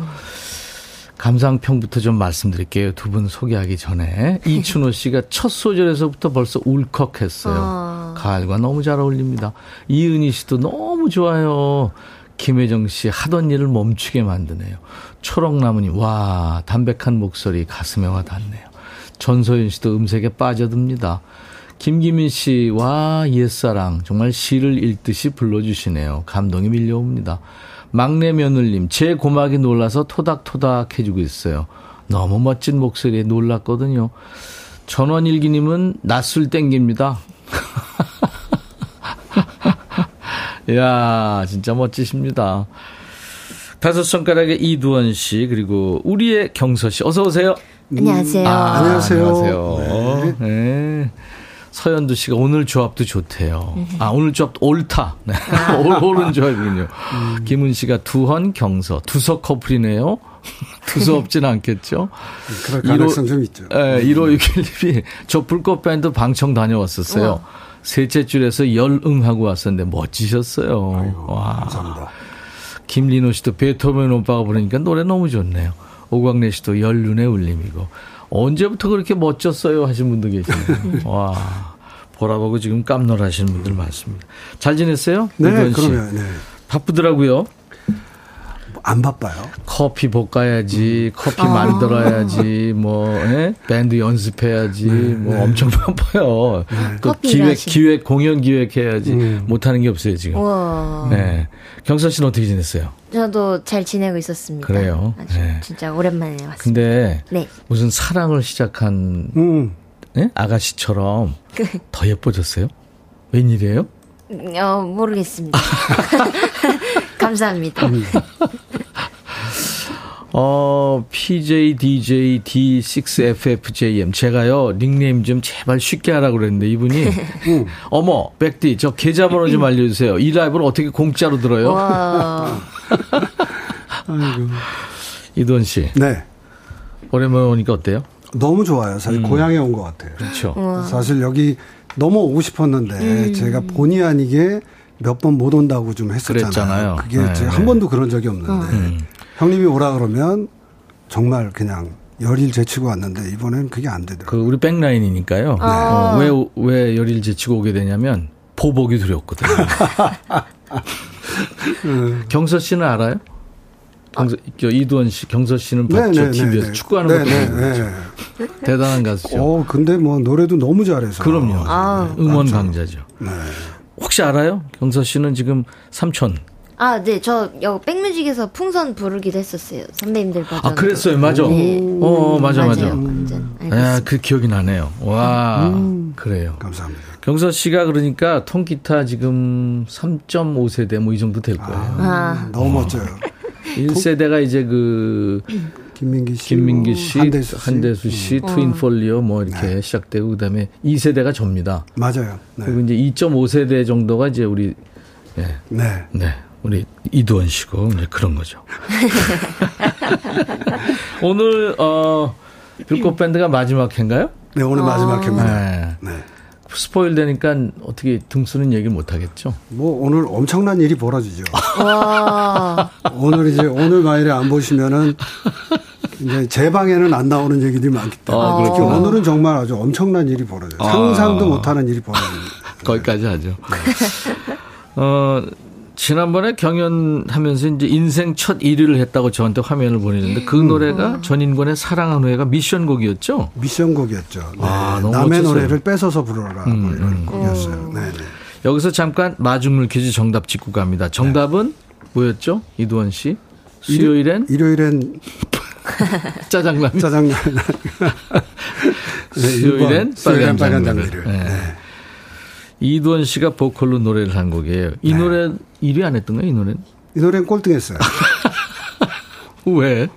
감상평부터 좀 말씀드릴게요. 두 분 소개하기 전에. 이춘호 씨가 첫 소절에서부터 벌써 울컥했어요. 가을과 너무 잘 어울립니다. 이은희 씨도 너무 좋아요. 김혜정 씨 하던 일을 멈추게 만드네요. 초록나무님, 와, 담백한 목소리 가슴에 와 닿네요. 전소연 씨도 음색에 빠져듭니다. 김기민 씨, 와, 옛사랑. 정말 시를 읽듯이 불러주시네요. 감동이 밀려옵니다. 막내 며느님, 제 고막이 놀라서 토닥토닥 해주고 있어요. 너무 멋진 목소리에 놀랐거든요. 전원일기님은 낯술 땡깁니다. 이야, 진짜 멋지십니다. 다섯 손가락에 이두원 씨, 그리고 우리의 경서 씨. 어서오세요. 안녕하세요. 아, 안녕하세요. 안녕하세요. 네. 서현두 씨가 오늘 조합도 좋대요. 아, 오늘 조합도 옳다. 네. 올- 옳은 조합이군요. 김은 씨가 두헌, 경서. 두석 커플이네요. 두서없진 않겠죠? 그럴 가능성 좀 있죠. 예, 1561님이 저 불꽃 밴드 방청 다녀왔었어요. 셋째 줄에서 열응하고 왔었는데 멋지셨어요. 와. 감사합니다. 김린호 씨도 베토벤 오빠가 부르니까 노래 너무 좋네요. 오광래 씨도 열눈의 울림이고. 언제부터 그렇게 멋졌어요 하신 분도 계시네요. 와. 보라보고 지금 깜놀하시는 분들 많습니다. 잘 지냈어요? 네? 그러면 네. 바쁘더라고요. 안 바빠요. 커피 볶아야지, 커피 만들어야지, 뭐 예? 밴드 연습해야지, 뭐 엄청 바빠요. 또 커피 기획 일하시- 기획 공연 기획해야지 음. 못하는 게 없어요 지금. 우와. 네, 경선 씨는 어떻게 지냈어요? 저도 잘 지내고 있었습니다. 그래요? 아주 네. 진짜 오랜만에 왔습니다. 근데 네. 무슨 사랑을 시작한 음. 예? 아가씨처럼 그, 더 예뻐졌어요? 웬일이에요? 어, 모르겠습니다. 감사합니다. 어, PJ, DJ, D6FFJM. 제가요, 닉네임 좀 제발 쉽게 하라고 그랬는데, 이분이, 어머, 백디, 저 계좌번호 좀 알려주세요. 이 라이브를 어떻게 공짜로 들어요? 와, 아이고. 이돈 씨, 네. 오랜만에 오니까 어때요? 너무 좋아요. 사실 고향에 온 것 같아요. 그렇죠. 우와. 사실 여기 너무 오고 싶었는데 제가 본의 아니게 몇 번 못 온다고 좀 했었잖아요. 그랬잖아요. 그게 네, 제가 네. 한 번도 그런 적이 없는데 음. 형님이 오라 그러면 정말 그냥 열일 제치고 왔는데 이번엔 그게 안 되더라고요. 그 우리 백라인이니까요. 어, 왜, 왜 열일 제치고 오게 되냐면 보복이 두렵거든요. 경서 씨는 알아요? 경서, 저 이두원 씨, 경서 씨는 봤죠. TV에서 축구하는 것도 네, 보고 네, 봤죠. 네. 대단한 가수죠. 어, 근데 뭐 노래도 너무 잘해서. 그럼요. 아. 응원 강자죠. 네. 혹시 알아요? 경서 씨는 지금 삼촌. 아, 네, 저, 여, 백뮤직에서 풍선 부르기도 했었어요. 선배님들 버전. 아, 그랬어요. 맞아. 네. 어, 맞아, 맞아. 아. 그 기억이 나네요. 와, 그래요. 감사합니다. 경서 씨가 그러니까 통기타 지금 3.5세대 뭐 이 정도 될 거예요. 아, 너무 멋져요. 1세대가 이제 그 김민기 씨, 김민기 씨, 한대수 씨. 한대수 씨, 트윈 폴리오 뭐 이렇게 시작되고 그다음에 2세대가 접니다. 맞아요. 네. 그리고 이제 2.5세대 정도가 이제 우리 예. 네. 네. 우리 이두원 씨고 이제 그런 거죠. 오늘 어 불꽃 밴드가 마지막 회인가요? 네, 오늘 마지막 회입니다. 네. 네. 스포일 되니까 어떻게 등수는 얘기를 못 하겠죠. 뭐 오늘 엄청난 일이 벌어지죠. 와. 오늘 이제 오늘 마일에 안 보시면은 이제 제 방에는 안 나오는 얘기들이 많기 때문에 아, 그렇구나. 오늘은 정말 아주 엄청난 일이 벌어져요. 아. 상상도 못하는 일이 벌어집니다. 거기까지 하죠. 어, 지난번에 경연하면서 이제 인생 첫 1위를 했다고 저한테 화면을 보내는데 그 음. 노래가 전인권의 사랑한 후회가 미션곡이었죠? 미션곡이었죠. 네. 아, 너무 남의 멋졌어요. 노래를 뺏어서 부르라 뭐 음, 이런 음. 곡이었어요. 네, 네. 여기서 잠깐 마중물 퀴즈 정답 짚고 갑니다. 정답은 뭐였죠? 이두원 씨? 수요일엔 일요일엔 짜장라면. 짜장면. 네, 수요일엔 빨간 빨간 장미를. 장미를. 네. 네. 이두원 씨가 보컬로 노래를 한 곡이에요. 이 노래 1위 안 했던 거예요, 이 노래는? 이 노래는 꼴등했어요. 왜?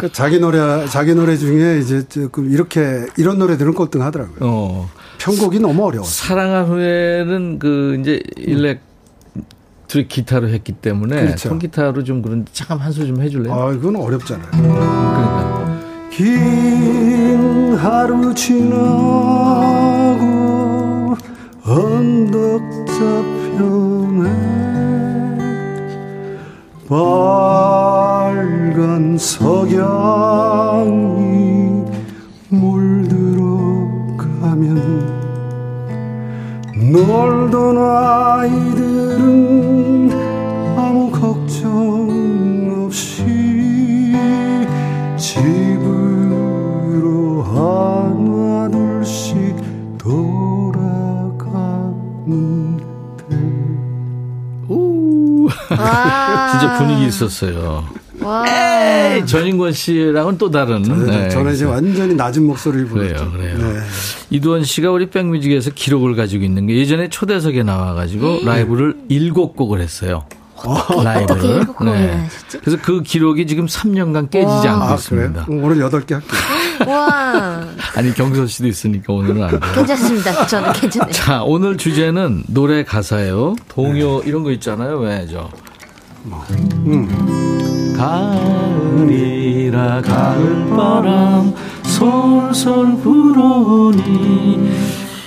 그 자기 노래 자기 노래 중에 이제 조금 이렇게 이런 노래들은 꼴등하더라고요. 어. 편곡이 너무 어려웠어요. 사랑한 후에는 그 이제 일렉 트릭 기타로 했기 때문에 그렇죠. 통기타로 좀 그런데 잠깐 한 소리 좀 해줄래요? 아, 이건 어렵잖아요. 그러니까 긴 하루 지나고 언덕자편에 빨간 석양이 물들어 가면 놀던 아이들 진짜 분위기 있었어요. 와. 에이, 전인권 씨랑은 또 다른. 네, 저는 이제 완전히 낮은 목소리를 부르죠. 그래요, 그래요. 네. 이두원 씨가 우리 백뮤직에서 기록을 가지고 있는 게 예전에 초대석에 나와가지고 라이브를 일곱 곡을 했어요. 라이브를. 네. 그래서 그 기록이 지금 3년간 깨지지 않고 아? 있습니다. 음, 오늘 여덟 개 할게요. 와. 아니 경서 씨도 있으니까 오늘은 안 돼요. 괜찮습니다. 저는 괜찮아요. 자, 오늘 주제는 노래 가사예요. 동요 이런 거 있잖아요. 왜 저? 가을이라 가을바람 솔솔 불어오니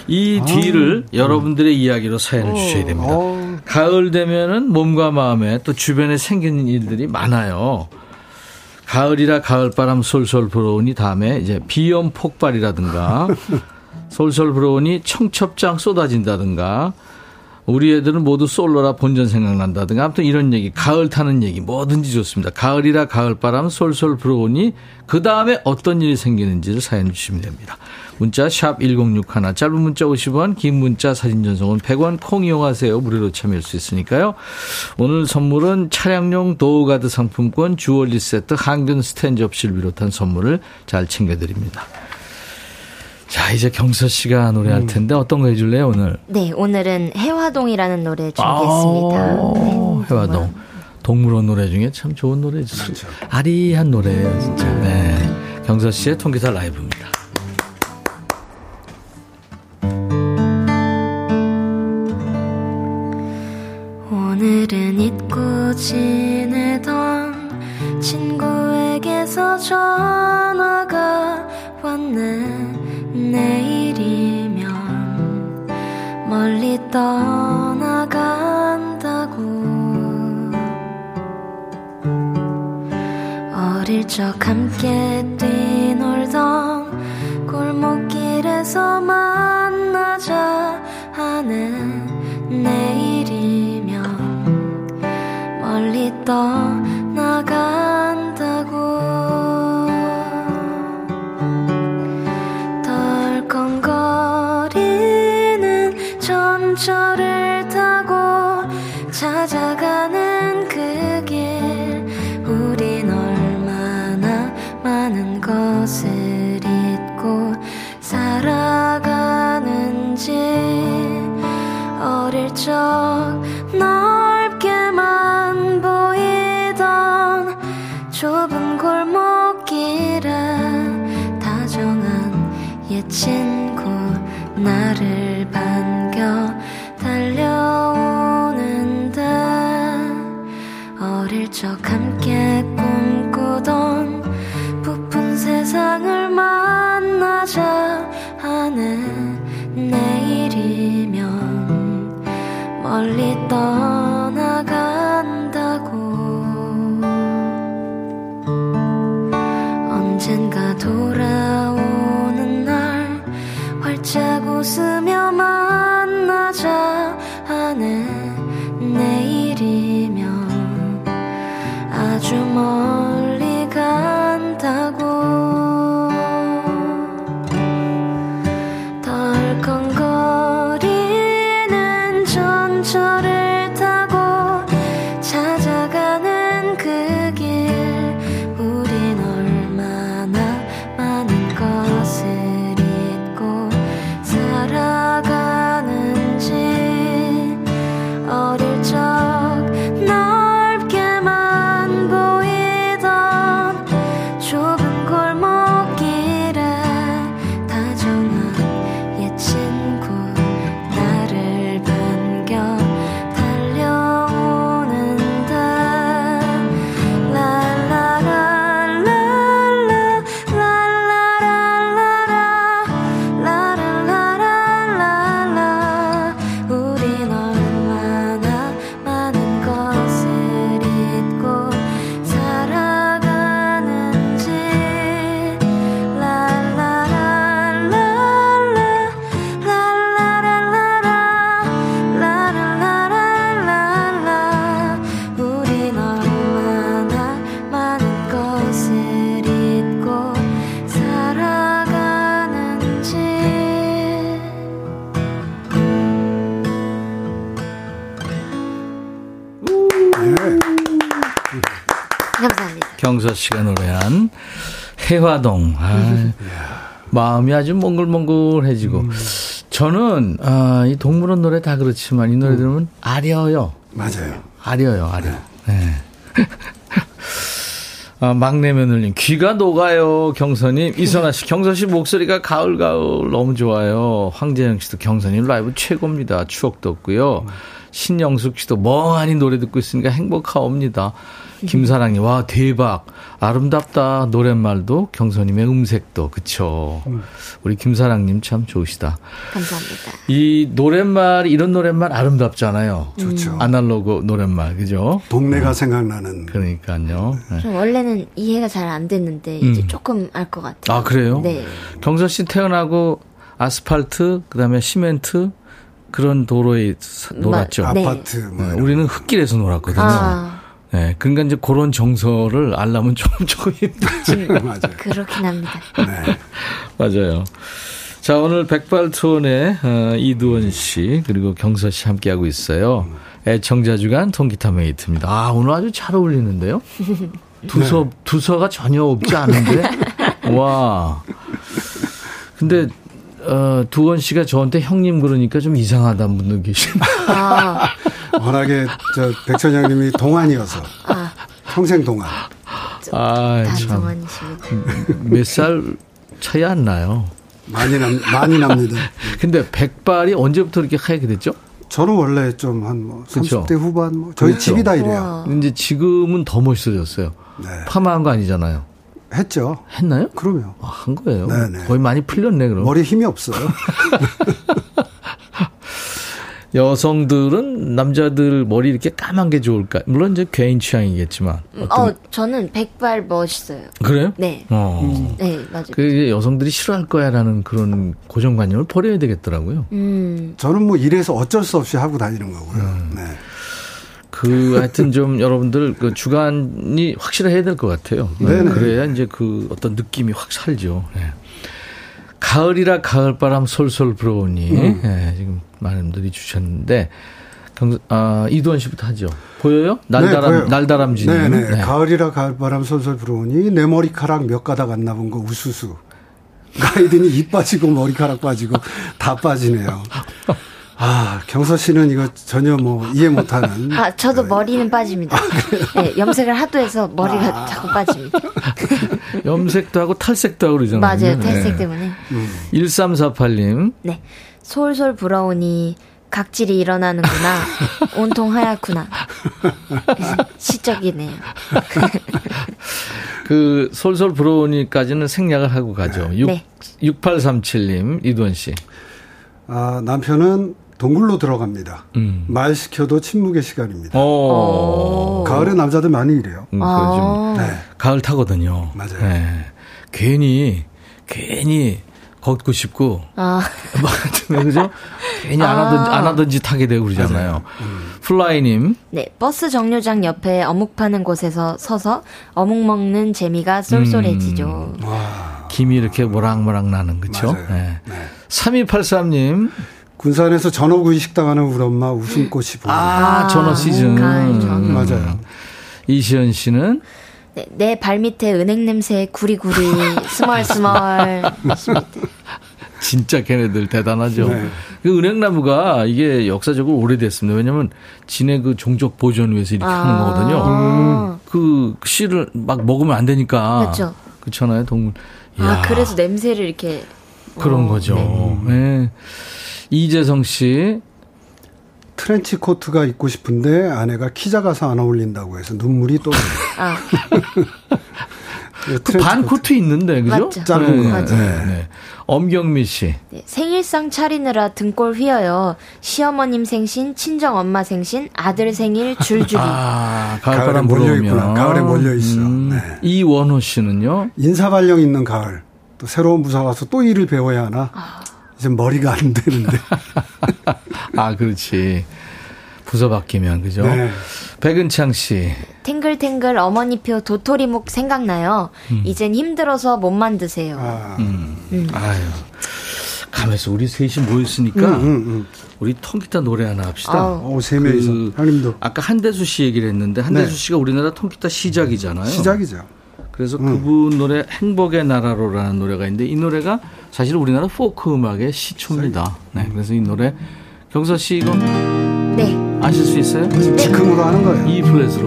이 뒤를 여러분들의 이야기로 사연을 주셔야 됩니다. 어, 가을 되면은 몸과 마음에 또 주변에 생기는 일들이 많아요. 가을이라 가을바람 솔솔 불어오니 다음에 이제 비염 폭발이라든가 솔솔 불어오니 청첩장 쏟아진다든가 우리 애들은 모두 솔로라 본전 생각난다든가 아무튼 이런 얘기 가을 타는 얘기 뭐든지 좋습니다. 가을이라 가을바람 솔솔 불어오니 그 다음에 어떤 일이 생기는지를 사연 주시면 됩니다. 문자 샵 1061 짧은 문자 50원 긴 문자 사진 전송은 100원 콩 이용하세요. 무료로 참여할 수 있으니까요. 오늘 선물은 차량용 door guard 상품권 주얼리 세트 항균 스탠 접시를 비롯한 선물을 잘 챙겨드립니다. 자 이제 경서 씨가 노래할 텐데 어떤 거 해줄래요 오늘? 네, 오늘은 해화동이라는 노래 준비했습니다. 아, 네, 해화동. 동물원 노래 중에 참 좋은 노래죠. 아리한 노래예요, 진짜. 네. 경서 씨의 통기타 라이브입니다. 오늘은 잊고 지내던 친구에게서 전 떠나간다고. 어릴 적 함께 뛰놀던 골목길에서 만나자 하는 내일이면 멀리 떠 해화동. 아, 마음이 아주 몽글몽글해지고. 저는 아, 이 동물원 노래 다 그렇지만 이 노래 들으면 아려요. 맞아요. 아려요, 아려. 네. 아, 막내 며느님 귀가 녹아요 경선님 이선아 씨 경선 씨 목소리가 가을 가을 너무 좋아요 황재영 씨도 경선님 라이브 최고입니다 추억도 없고요 신영숙 씨도 멍하니 노래 듣고 있으니까 행복하옵니다 김사랑님 와 대박 아름답다 노랫말도 경선님의 음색도 그쵸 우리 김사랑님 참 좋으시다 감사합니다. 이 노랫말 이런 노랫말 아름답잖아요 좋죠. 아날로그 노랫말 그죠 동네가 생각나는. 그러니까요 네. 좀 원래는 이해가 잘 안 됐는데 이제 음. 조금 알 것 같아요. 아 그래요? 네. 경서 씨 태어나고 아스팔트 그다음에 시멘트 그런 도로에 사- 놀았죠. 마- 네. 아파트. 뭐 네, 우리는 흙길에서 놀았거든요. 아, 네, 그러니까 이제 그런 정서를 알려면 조금 조금 힘들지. 거. 맞아요. 그렇긴 합니다. 네. 맞아요. 자 오늘 백발투원의 어, 이두원 씨 그리고 경서 씨 함께하고 있어요. 애청자 주간 통기타 메이트입니다. 아 오늘 아주 잘 어울리는데요. 두서 두서가 전혀 없지 않은데 와. 근데 어, 두원 씨가 저한테 형님 그러니까 좀 이상하다는 분도 계시네. 아, 워낙에 저 백천장님이 동안이어서 평생 동안. 아, 참. 몇 살 차이 안 나요. 많이 남 많이 납니다. 근데 백발이 언제부터 이렇게 하얗게 됐죠? 저는 원래 좀 한뭐 그쵸. 30대 후반 뭐 저희 그렇죠. 집이 다 이래요. 우와. 이제 지금은 더 멋있어졌어요. 네. 파마한 거 아니잖아요. 했죠. 했나요? 그럼요. 아, 한 거예요. 네네. 거의 많이 풀렸네, 그럼. 머리 힘이 없어요. 여성들은 남자들 머리 이렇게 까만 게 좋을까? 물론 이제 개인 취향이겠지만. 어떤- 어, 저는 백발 멋있어요. 그래요? 네. 어. 네, 맞아요. 그 여성들이 싫어할 거야라는 그런 고정관념을 버려야 되겠더라고요. 음. 저는 뭐 이래서 어쩔 수 없이 하고 다니는 거고요. 음. 네. 그 하여튼 좀 여러분들 그 주관이 확실해야 될 것 같아요. 네네. 그래야 이제 그 어떤 느낌이 확 살죠. 네. 가을이라 가을바람 솔솔 불어오니 음. 예, 지금 많은 분들이 주셨는데 경, 아, 이두원 씨부터 하죠. 보여요? 날다람 네, 보여요. 날다람쥐님. 네네. 네. 가을이라 가을바람 솔솔 불어오니 내 머리카락 몇 가닥 안 남은 거 우수수. 가이드니 입 빠지고 머리카락 빠지고 다 빠지네요. 아 경서 씨는 이거 전혀 뭐 이해 못하는. 아, 저도 머리는 빠집니다. 네, 염색을 하도 해서 머리가 아. 자꾸 빠집니다. 염색도 하고 탈색도 하고 그러잖아요. 맞아요. 탈색 네. 때문에. 1348님. 네. 솔솔 불어오니 각질이 일어나는구나. 온통 하얗구나. 시적이네요. 그 솔솔 불어오니까지는 생략을 하고 가죠. 육 네. 6837님, 이두원 씨. 아 남편은 동굴로 들어갑니다. 음. 말 시켜도 침묵의 시간입니다. 어. 가을에 남자들 많이 이래요. 음, 아. 네. 가을 타거든요. 맞아요. 네. 괜히, 괜히 걷고 싶고, 아, 막, 그죠? 괜히 안 하던, 아. 안 하던 짓 하게 되고 그러잖아요. 플라이님, 네. 버스 정류장 옆에 어묵 파는 곳에서 서서 어묵 먹는 재미가 쏠쏠해지죠. 김이 이렇게 모락모락 나는, 그쵸? 맞아요. 네. 네. 3283님, 군산에서 전어 구이 식당하는 우리 엄마 웃음꽃이 보여. 아, 전어 시즌. 전어. 음. 맞아요. 이시연 씨는, 네, 내 발밑에 은행 냄새 구리구리 스멀스멀. 진짜 걔네들 대단하죠. 네. 그 은행나무가 이게 역사적으로 오래됐습니다. 왜냐면 진해 그 종족 보존 위해서 이렇게 하는 거거든요. 아, 그 씨를 막 먹으면 안 되니까. 그렇죠. 그렇잖아요, 동물. 아, 이야, 그래서 냄새를 이렇게 그런 어, 거죠. 네. 네. 이재성 씨. 트렌치 코트가 입고 싶은데 아내가 키 작아서 안 어울린다고 해서 눈물이 또. 아, 그 반코트 있는데, 그죠? 맞죠. 짧은 거. 맞아요. 네, 네. 엄경미 씨. 네, 생일상 차리느라 등골 휘어요. 시어머님 생신, 친정 엄마 생신, 아들 생일 줄줄이. 아, 가을에 가을바람 몰려. 있구나. 가을에 몰려 있어. 네. 이원호 씨는요? 인사발령 있는 가을. 또 새로운 부서 가서 또 일을 배워야 하나. 이제 머리가 안 되는데. 아, 그렇지. 부서 바뀌면, 그죠? 네. 백은창 씨. 탱글탱글 어머니표 도토리묵 생각나요. 음. 이젠 힘들어서 못 만드세요. 아, 아유. 가면서 우리 셋이 모였으니까 음, 음, 음. 우리 통기타 노래 하나 합시다. 아우. 오, 세 명이서. 그 형님도. 아까 한대수 씨 얘기를 했는데 한대수 네. 씨가 우리나라 통기타 시작이잖아요. 시작이죠. 그래서 음. 그분 노래 행복의 나라로라는 노래가 있는데 이 노래가 사실 우리나라 포크 음악의 시초입니다. 네, 그래서 이 노래 경서 씨 이거 네. 아실 수 있어요? 지금 네. 즉흥으로 하는 거예요. 이 플랫으로.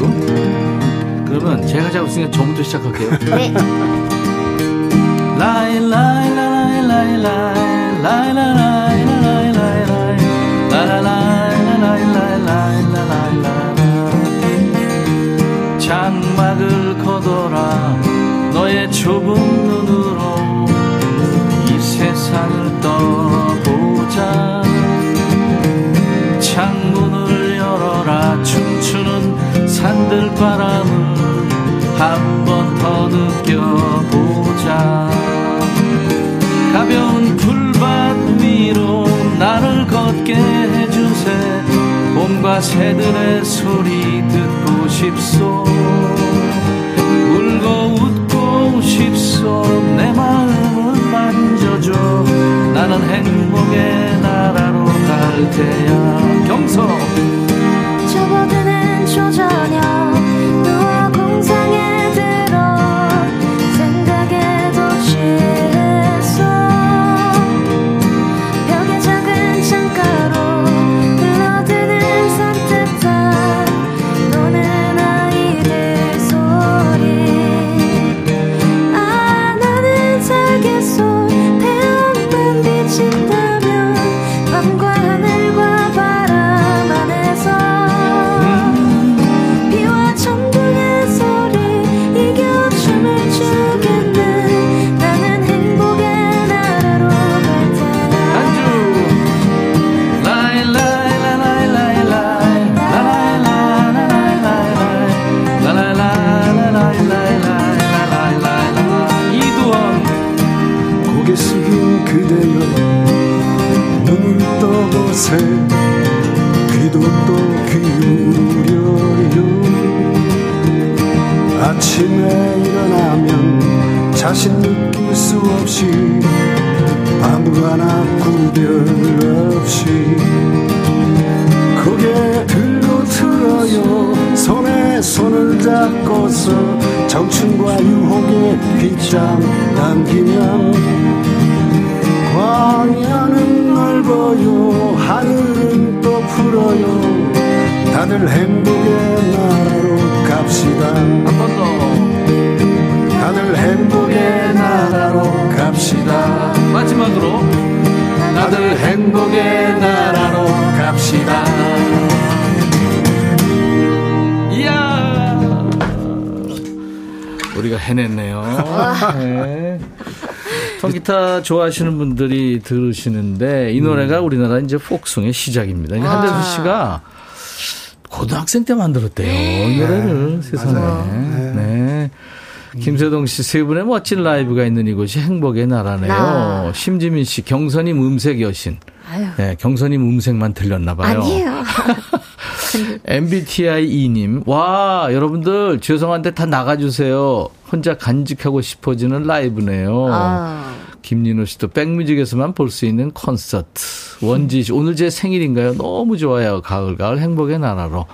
그러면 제가 잡고 있으니까 저부터 시작할게요. 네. 라이 라이 라이 라이 라이 라이 라이 좁은 눈으로 이 세상을 떠보자. 창문을 열어라. 춤추는 산들바람을 한 번 더 느껴보자. 가벼운 풀밭 위로 나를 걷게 해주세. 봄과 새들의 소리 듣고 싶소. 울고 웃고 싶소 내 마음을 만져줘. 나는 행복의 나라로 갈 테야. 경서. 접어드는 초저녁 누워 공상에 들어 생각에도 취 아침에 일어나면 자신 느낄 수 없이 아무거나 구별 없이 고개 들고 틀어요. 손에 손을 잡고서 청춘과 유혹에 빗장 남기면 광야는 넓어요 하늘은 또 풀어요. 다들 행복의 나라로 갑시다. 한 번 더. 다들 행복의 나라로 갑시다. 마지막으로. 다들 행복의 나라로 갑시다. 이야. 우리가 해냈네요. 네. 통기타 좋아하시는 분들이 들으시는데 이 노래가 우리나라 이제 폭송의 시작입니다. 이제 한대수 씨가 고등학생 때 만들었대요. 이 노래를 세상에. 네. 김세동 씨 세 분의 멋진 라이브가 있는 이곳이 행복의 나라네요. 나. 심지민 씨 경선님 음색 여신. 아유. 네, 경선님 음색만 들렸나 봐요. 아니에요. MBTI 2님, 와, 여러분들, 죄송한데 다 나가 주세요. 혼자 간직하고 싶어지는 라이브네요. 아. 김민호 씨도 백뮤직에서만 볼 수 있는 콘서트. 원지 씨, 오늘 제 생일인가요? 너무 좋아요. 가을, 가을 행복의 나라로.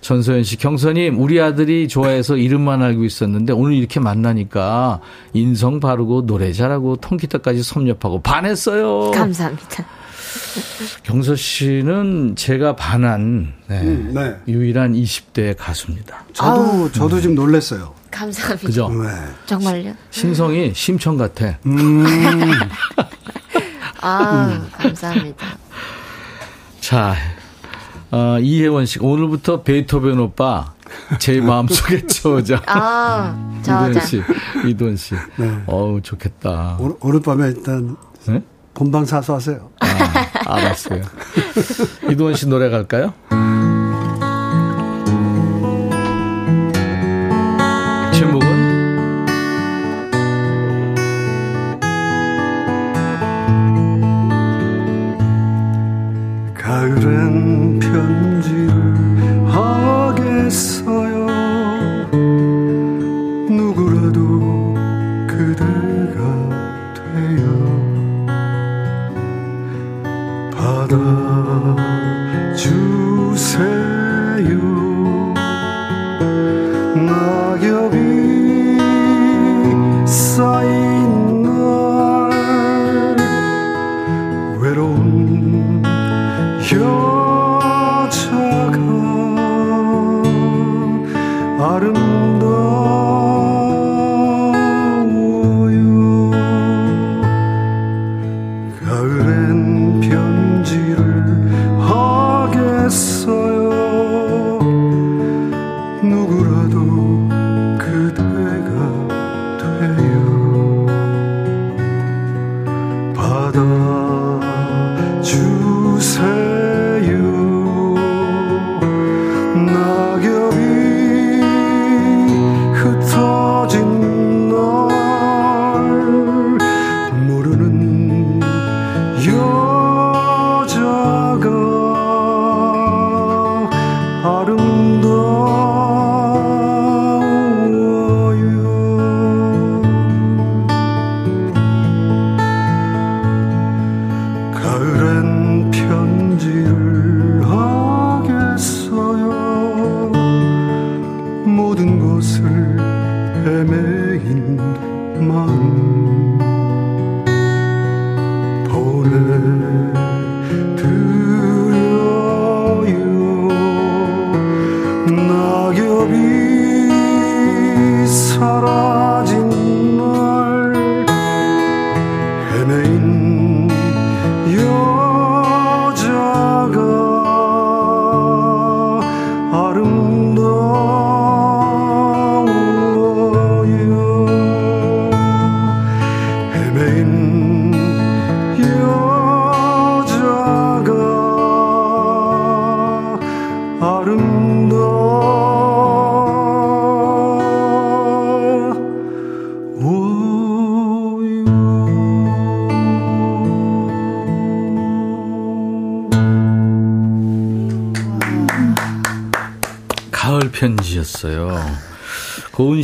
전소연 씨, 경선님, 우리 아들이 좋아해서 이름만 알고 있었는데 오늘 이렇게 만나니까 인성 바르고 노래 잘하고 통기타까지 섭렵하고 반했어요. 감사합니다. 경서 씨는 제가 반한 네, 음, 네. 유일한 20대 가수입니다. 저도 저도 지금 놀랐어요 감사합니다. 그죠? 네. 정말요? 심성이 심청 같아. 음, 아, 감사합니다. 자, 어, 이혜원 씨 오늘부터 베이토벤 오빠 제 마음속에 저자. 아, 이돈 저자. 씨, 이돈 씨. 네. 어우 좋겠다. 오늘, 오늘 밤에 일단 네? 본방 사수 하세요 아, 알았어요. 이돈 씨 노래 갈까요?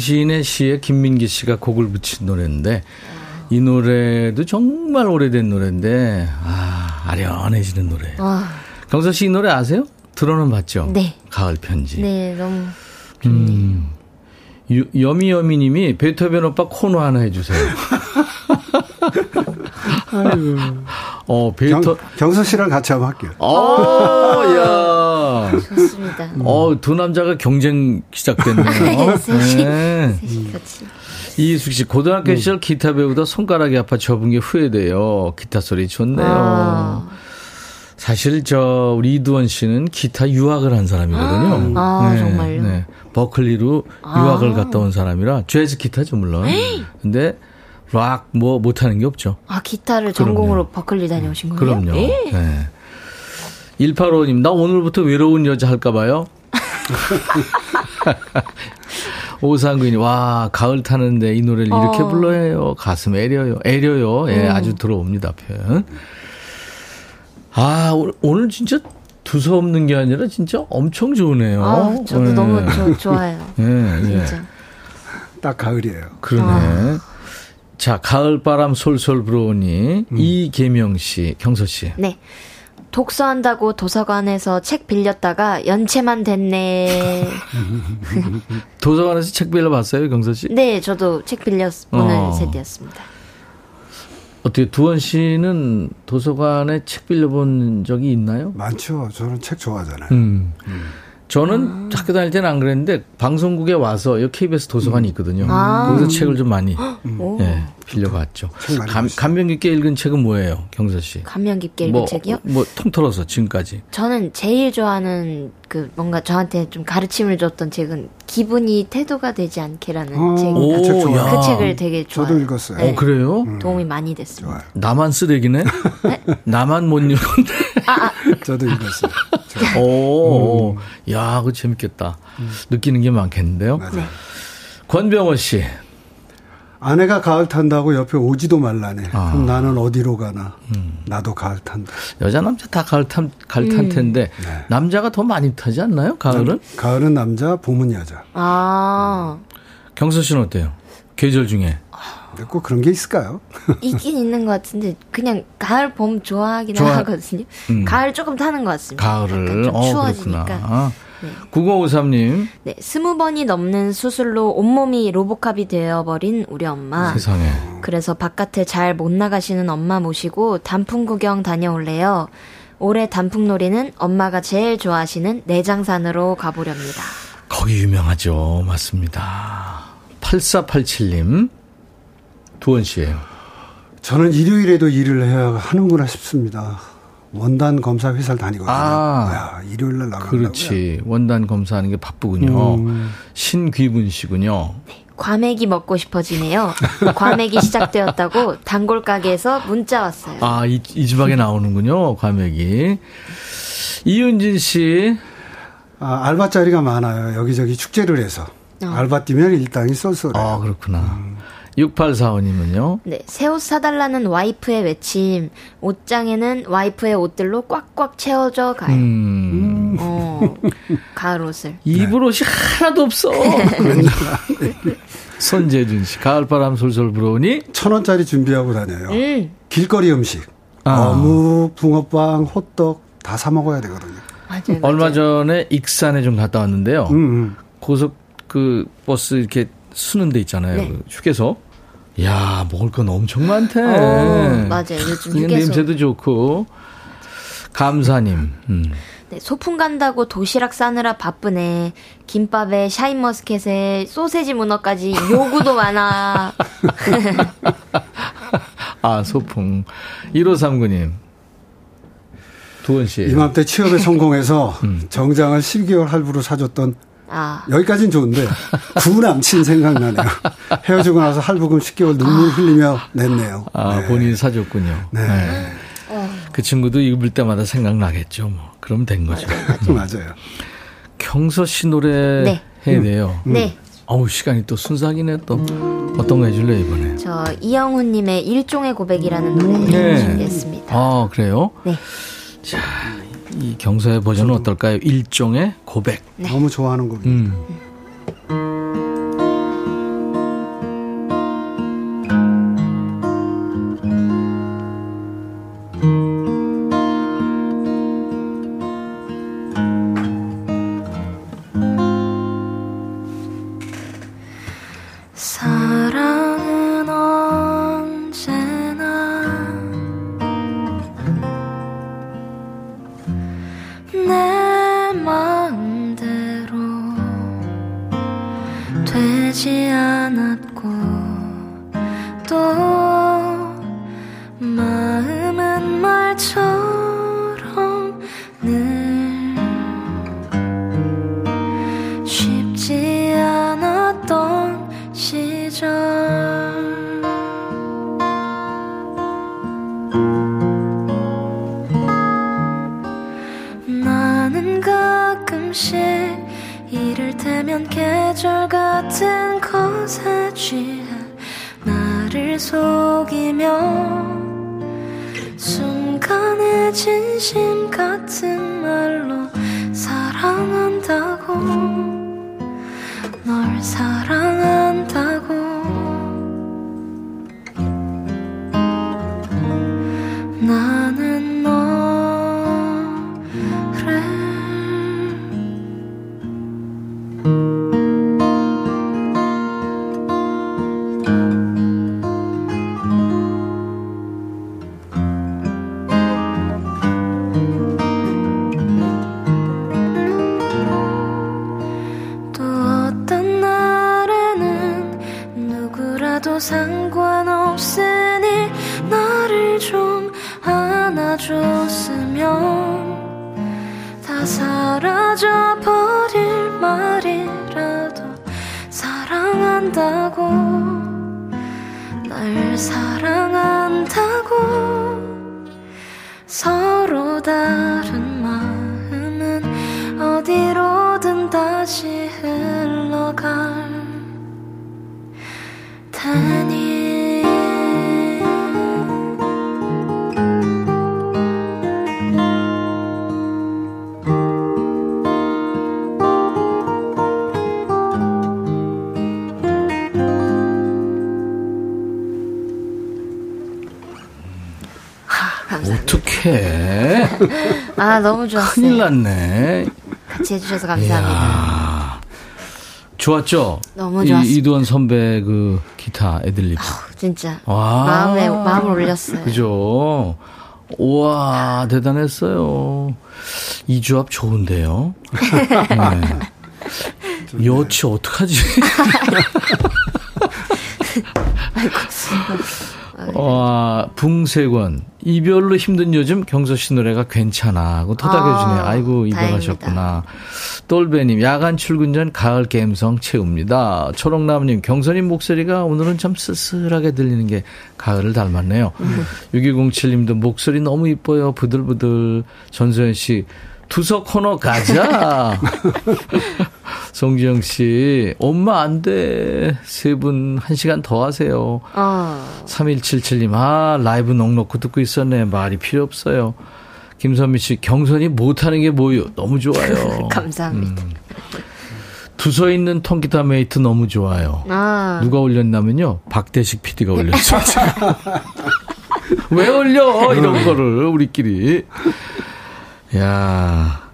시인의 시에 김민기 씨가 곡을 붙인 노래인데 이 노래도 정말 오래된 노래인데 아 아련해지는 노래. 아, 경서 씨 이 노래 아세요? 들어는 봤죠? 네. 가을 편지. 네, 너무. 음. 유- 여미여미님이 베토벤 오빠 코너 하나 해주세요. 아이고. 어 경, 베토. 경서 씨랑 같이 한번 할게요. 어, 야. 좋습니다. 어, 두 남자가 경쟁 시작됐네요. 셋이. 네. 셋이 같이. 이숙 씨, 고등학교 시절 기타 배우다 손가락이 아파 접은 게 후회돼요. 기타 소리 좋네요. 아, 사실 저 우리 이두원 씨는 기타 유학을 한 사람이거든요. 아, 정말요? 버클리로 유학을 갔다 온 사람이라 재즈 기타죠 물론. 근데 락 뭐 못하는 게 없죠. 아, 기타를 전공으로 버클리 다녀오신 거예요? 그럼요. 예. 네. 185님, 나 오늘부터 외로운 여자 할까봐요? 오상구님, 와, 가을 타는데 이 노래를 이렇게 어. 불러야 해요. 가슴 애려요. 애려요. 예, 아주 들어옵니다, 표현. 아, 오- 오늘 진짜 두서없는 게 아니라 진짜 엄청 좋으네요. 아, 저도 예. 너무 조- 좋아요. 예, 예. 진짜. 딱 가을이에요. 그러네. 아. 자, 가을 바람 솔솔 불어오니, 음. 이계명 씨, 경서 씨. 네. 독서한다고 도서관에서 책 빌렸다가 연체만 됐네. 도서관에서 책 빌려봤어요, 경서 씨? 네, 저도 책 빌려 보는 어. 세대였습니다. 어떻게 두원 씨는 도서관에 책 빌려본 적이 있나요? 많죠. 저는 책 좋아하잖아요. 음. 저는 학교 다닐 때는 안 그랬는데 방송국에 와서 여기 KBS 도서관이 있거든요. 아. 거기서 책을 좀 많이 오. 예, 빌려봤죠. 책 감. 감명 깊게 읽은 책은 뭐예요, 경서 씨? 감명 깊게 읽은 뭐, 책이요? 뭐 통틀어서 지금까지. 저는 제일 좋아하는 그 뭔가 저한테 좀 가르침을 줬던 책은 기분이 태도가 되지 않게라는 어, 책입니다. 그책 좋아요. 그 책을 되게 좋아해요. 저도 읽었어요. 네. 어 그래요? 도움이 많이 됐습니다. 좋아요. 나만 쓰레기네? 나만 못 읽었네. 저도 읽었어요. 저- 오, 야, 그거 재밌겠다. 느끼는 게 많겠는데요. 맞아요. 권병호 씨. 아내가 가을 탄다고 옆에 오지도 말라네. 아. 그럼 나는 어디로 가나. 나도 가을 탄다. 여자 남자 다 가을 탄 가을 탄 텐데 네. 남자가 더 많이 타지 않나요? 가을은? 가을은 남자, 봄은 여자. 아, 경서 씨는 어때요? 계절 중에 근데 꼭 그런 게 있을까요? 있긴 있는 것 같은데 그냥 가을 봄 좋아하긴 좋아- 하거든요. 음. 가을 조금 타는 것 같습니다. 가을을 좀 어 추워지니까. 그렇구나. 네. 9053님 네, 스무 번이 넘는 수술로 온몸이 로보캅이 되어버린 우리 엄마. 세상에 그래서 바깥에 잘 못 나가시는 엄마 모시고 단풍 구경 다녀올래요. 올해 단풍놀이는 엄마가 제일 좋아하시는 내장산으로 가보렵니다. 거기 유명하죠. 맞습니다. 8487님 두원 씨예요. 저는 일요일에도 일을 해야 하는구나 싶습니다. 원단 검사 회사를 다니거든요. 아. 야, 일요일 날 나간다고요? 그렇지. 원단 검사하는 게 바쁘군요. 음. 신귀분 씨군요. 과메기 먹고 싶어지네요. 과메기 시작되었다고 단골 가게에서 문자 왔어요. 아, 이, 이 지방에 나오는군요. 과메기. 이윤진 씨. 아, 알바 자리가 많아요. 여기저기 축제를 해서. 알바 뛰면 일당이 쏠쏠해요. 아, 그렇구나. 6845님은요? 네, 새 옷 사달라는 와이프의 외침. 옷장에는 와이프의 옷들로 꽉꽉 채워져 가요. 음. 어, 가을 옷을. 입을 옷이 하나도 없어. 손재준 씨, 가을바람 솔솔 불어오니? 천 원짜리 준비하고 다녀요. 음, 길거리 음식. 아. 어묵, 붕어빵, 호떡 다 사 먹어야 되거든요. 맞아요. 맞아요. 얼마 전에 익산에 좀 갔다 왔는데요. 음, 음. 고속 그 버스 이렇게 쓰는 데 있잖아요. 네. 그 휴게소. 야, 먹을 건 엄청 많대. 어, 맞아요. 요즘 휴게소. 냄새도 좋고. 감사님. 음. 네, 소풍 간다고 도시락 싸느라 바쁘네. 김밥에 샤인머스켓에 소세지 문어까지 요구도 많아. 아, 소풍. 1539님. 두원 씨. 이맘때 취업에 성공해서 음. 정장을 12개월 할부로 사줬던 아, 여기까지는 좋은데 구남친 생각나네요. 헤어지고 나서 할부금 10개월 눈물 흘리며 냈네요. 아, 네. 본인이 사줬군요. 네. 네. 그 친구도 입을 때마다 생각나겠죠. 뭐. 그럼 된 거죠. 맞아요. 경서 씨 노래 네. 해야 돼요. 네. 어우, 시간이 또 순삭이네, 또. 어떤 거 해줄래, 이번에? 저 이영훈님의 일종의 고백이라는 노래 네. 준비했습니다. 아, 그래요? 네. 자, 이 경서의 버전은 어떨까요? 일종의 고백. 너무 좋아하는 곡입니다. 음. 속이며 순간의 진심 같은 말로 사랑한다고 널 사랑한다고 아, 너무 좋았어요. 큰일 났네. 같이 해주셔서 감사합니다. 이야. 좋았죠? 너무 이- 좋았습니다. 이두원 선배 그 기타 애들립. 진짜. 와. 마음에, 마음을 올렸어요. 그죠? 우와, 대단했어요. 이 조합 좋은데요? 네. 여치 어떡하지? 와, 붕세권. 이별로 힘든 요즘 경서 씨 노래가 괜찮아. 하고 토닥여주네. 아, 아이고, 입원하셨구나. 똘배님, 야간 출근 전 가을 감성 채웁니다. 초록나무님, 경선님 목소리가 오늘은 참 쓸쓸하게 들리는 게 가을을 닮았네요. 6207님도 목소리 너무 이뻐요. 부들부들. 전소연 씨, 두석 코너 가자. 송지영 씨, 엄마 안 돼. 세 분 한 시간 더 하세요. 어. 3177님, 아, 라이브 넉넉히 듣고 있었네. 말이 필요 없어요. 김선미 씨, 경서님 못하는 게 뭐요? 너무 좋아요. 감사합니다. 두서 있는 통기타 mate 너무 좋아요. 아. 누가 올렸냐면요. 박대식 PD가 올렸어요. 왜 올려? 이런 거를, 우리끼리. 야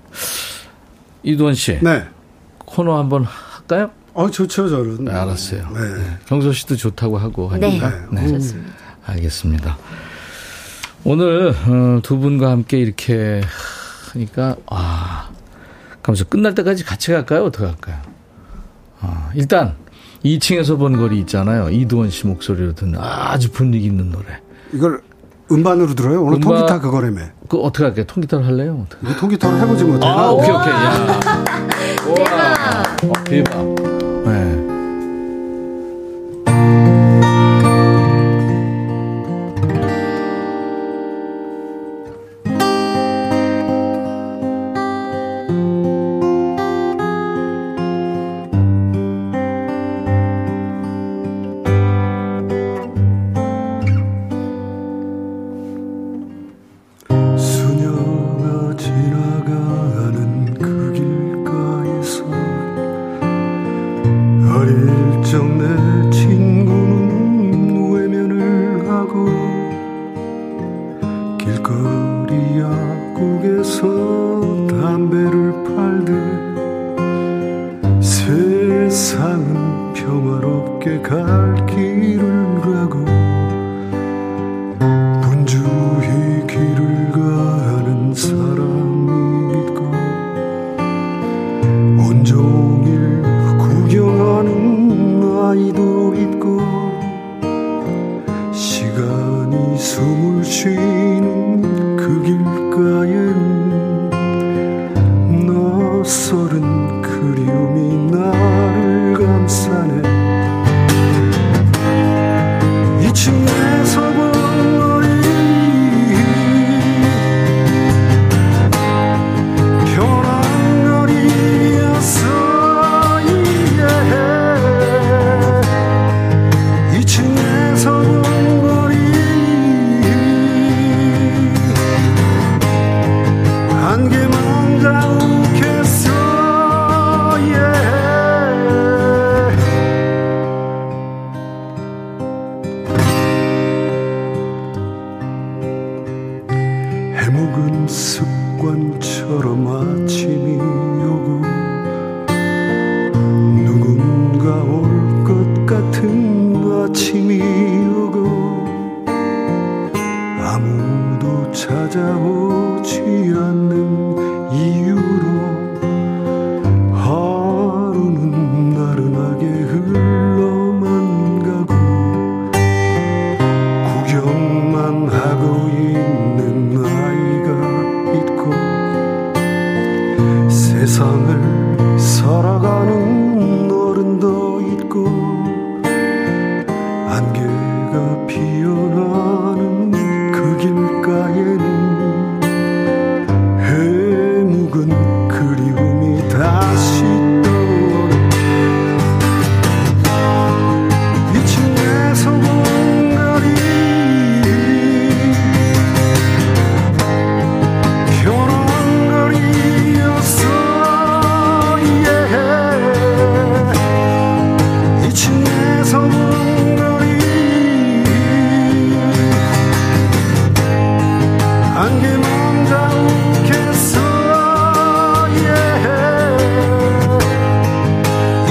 이두헌 씨. 네. 코너 한번 할까요? 어, 좋죠, 저는. 네, 알았어요. 네. 경서 씨도 좋다고 하고 하니까. 네. 좋습니다. 알겠습니다. 오늘 어, 두 분과 함께 이렇게 하니까 아, 그러면서 끝날 때까지 같이 갈까요? 어떻게 할까요? 아, 일단 2층에서 본 거리 있잖아요. 이두원 씨 목소리로 듣는 아주 분위기 있는 노래. 이걸 음반으로 들어요? 오늘 음반- 통기타 그거라며. 그 어떻게 할까요? 통기타로 할래요? 통기타로 해보지 못해요. 아, 오케이 오케이. 야. 대박. 어, 대박.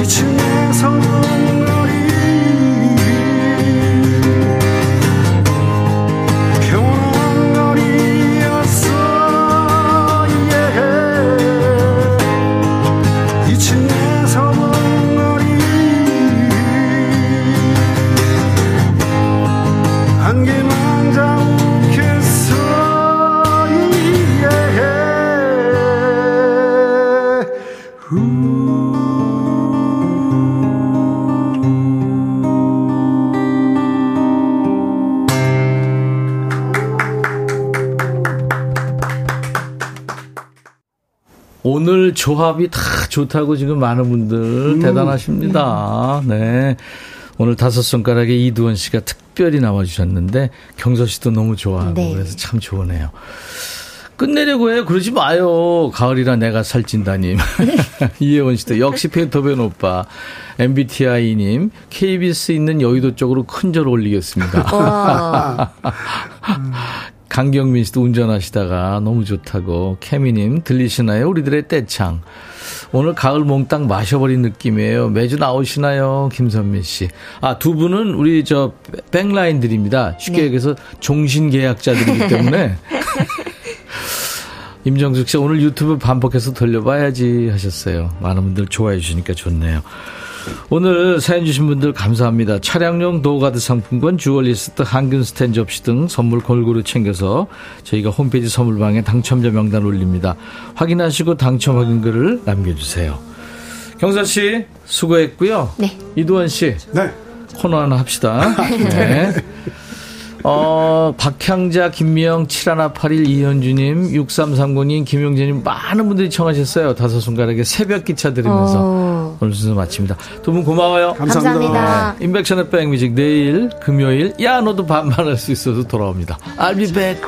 예 2층 조합이 다 좋다고 지금 많은 분들 대단하십니다. 네. 오늘 다섯 손가락에 이두원 씨가 특별히 나와주셨는데 경서 씨도 너무 좋아하고 네. 그래서 참 좋으네요. 끝내려고 해요. 그러지 마요. 가을이라 내가 살찐다님. 이혜원 씨도 역시 베토벤 오빠. MBTI님, KBS 있는 여의도 쪽으로 큰 절 올리겠습니다. 와. 강경민 씨도 운전하시다가 너무 좋다고. 케미님, 들리시나요? 우리들의 떼창. 오늘 가을 몽땅 마셔버린 느낌이에요. 매주 나오시나요? 김선민 씨. 아, 두 분은 우리 저 백라인들입니다. 쉽게 네. 얘기해서 종신 계약자들이기 때문에. 임정숙 씨 오늘 유튜브 반복해서 돌려봐야지 하셨어요. 많은 분들 좋아해 주시니까 좋네요. 오늘 사연 주신 분들 감사합니다. 차량용 door guard 상품권, 주얼리 세트, 항균 스탠 접시 등 선물 골고루 챙겨서 저희가 홈페이지 선물방에 당첨자 명단 올립니다. 확인하시고 당첨 확인글을 남겨주세요. 경선 씨 수고했고요. 네. 이두원 씨 네. 코너 하나 합시다. 네. 어, 박향자, 김미영, 7181, 이현주님, 6339님, 김용재님, 많은 분들이 청하셨어요. 다섯 손가락에 새벽 기차 들으면서. 어. 오늘 순서 마칩니다. 두 분 고마워요. 감사합니다. 감사합니다. 인백션의 백뮤직 내일 금요일 야 너도 반말할 수 있어서 돌아옵니다. I'll be back.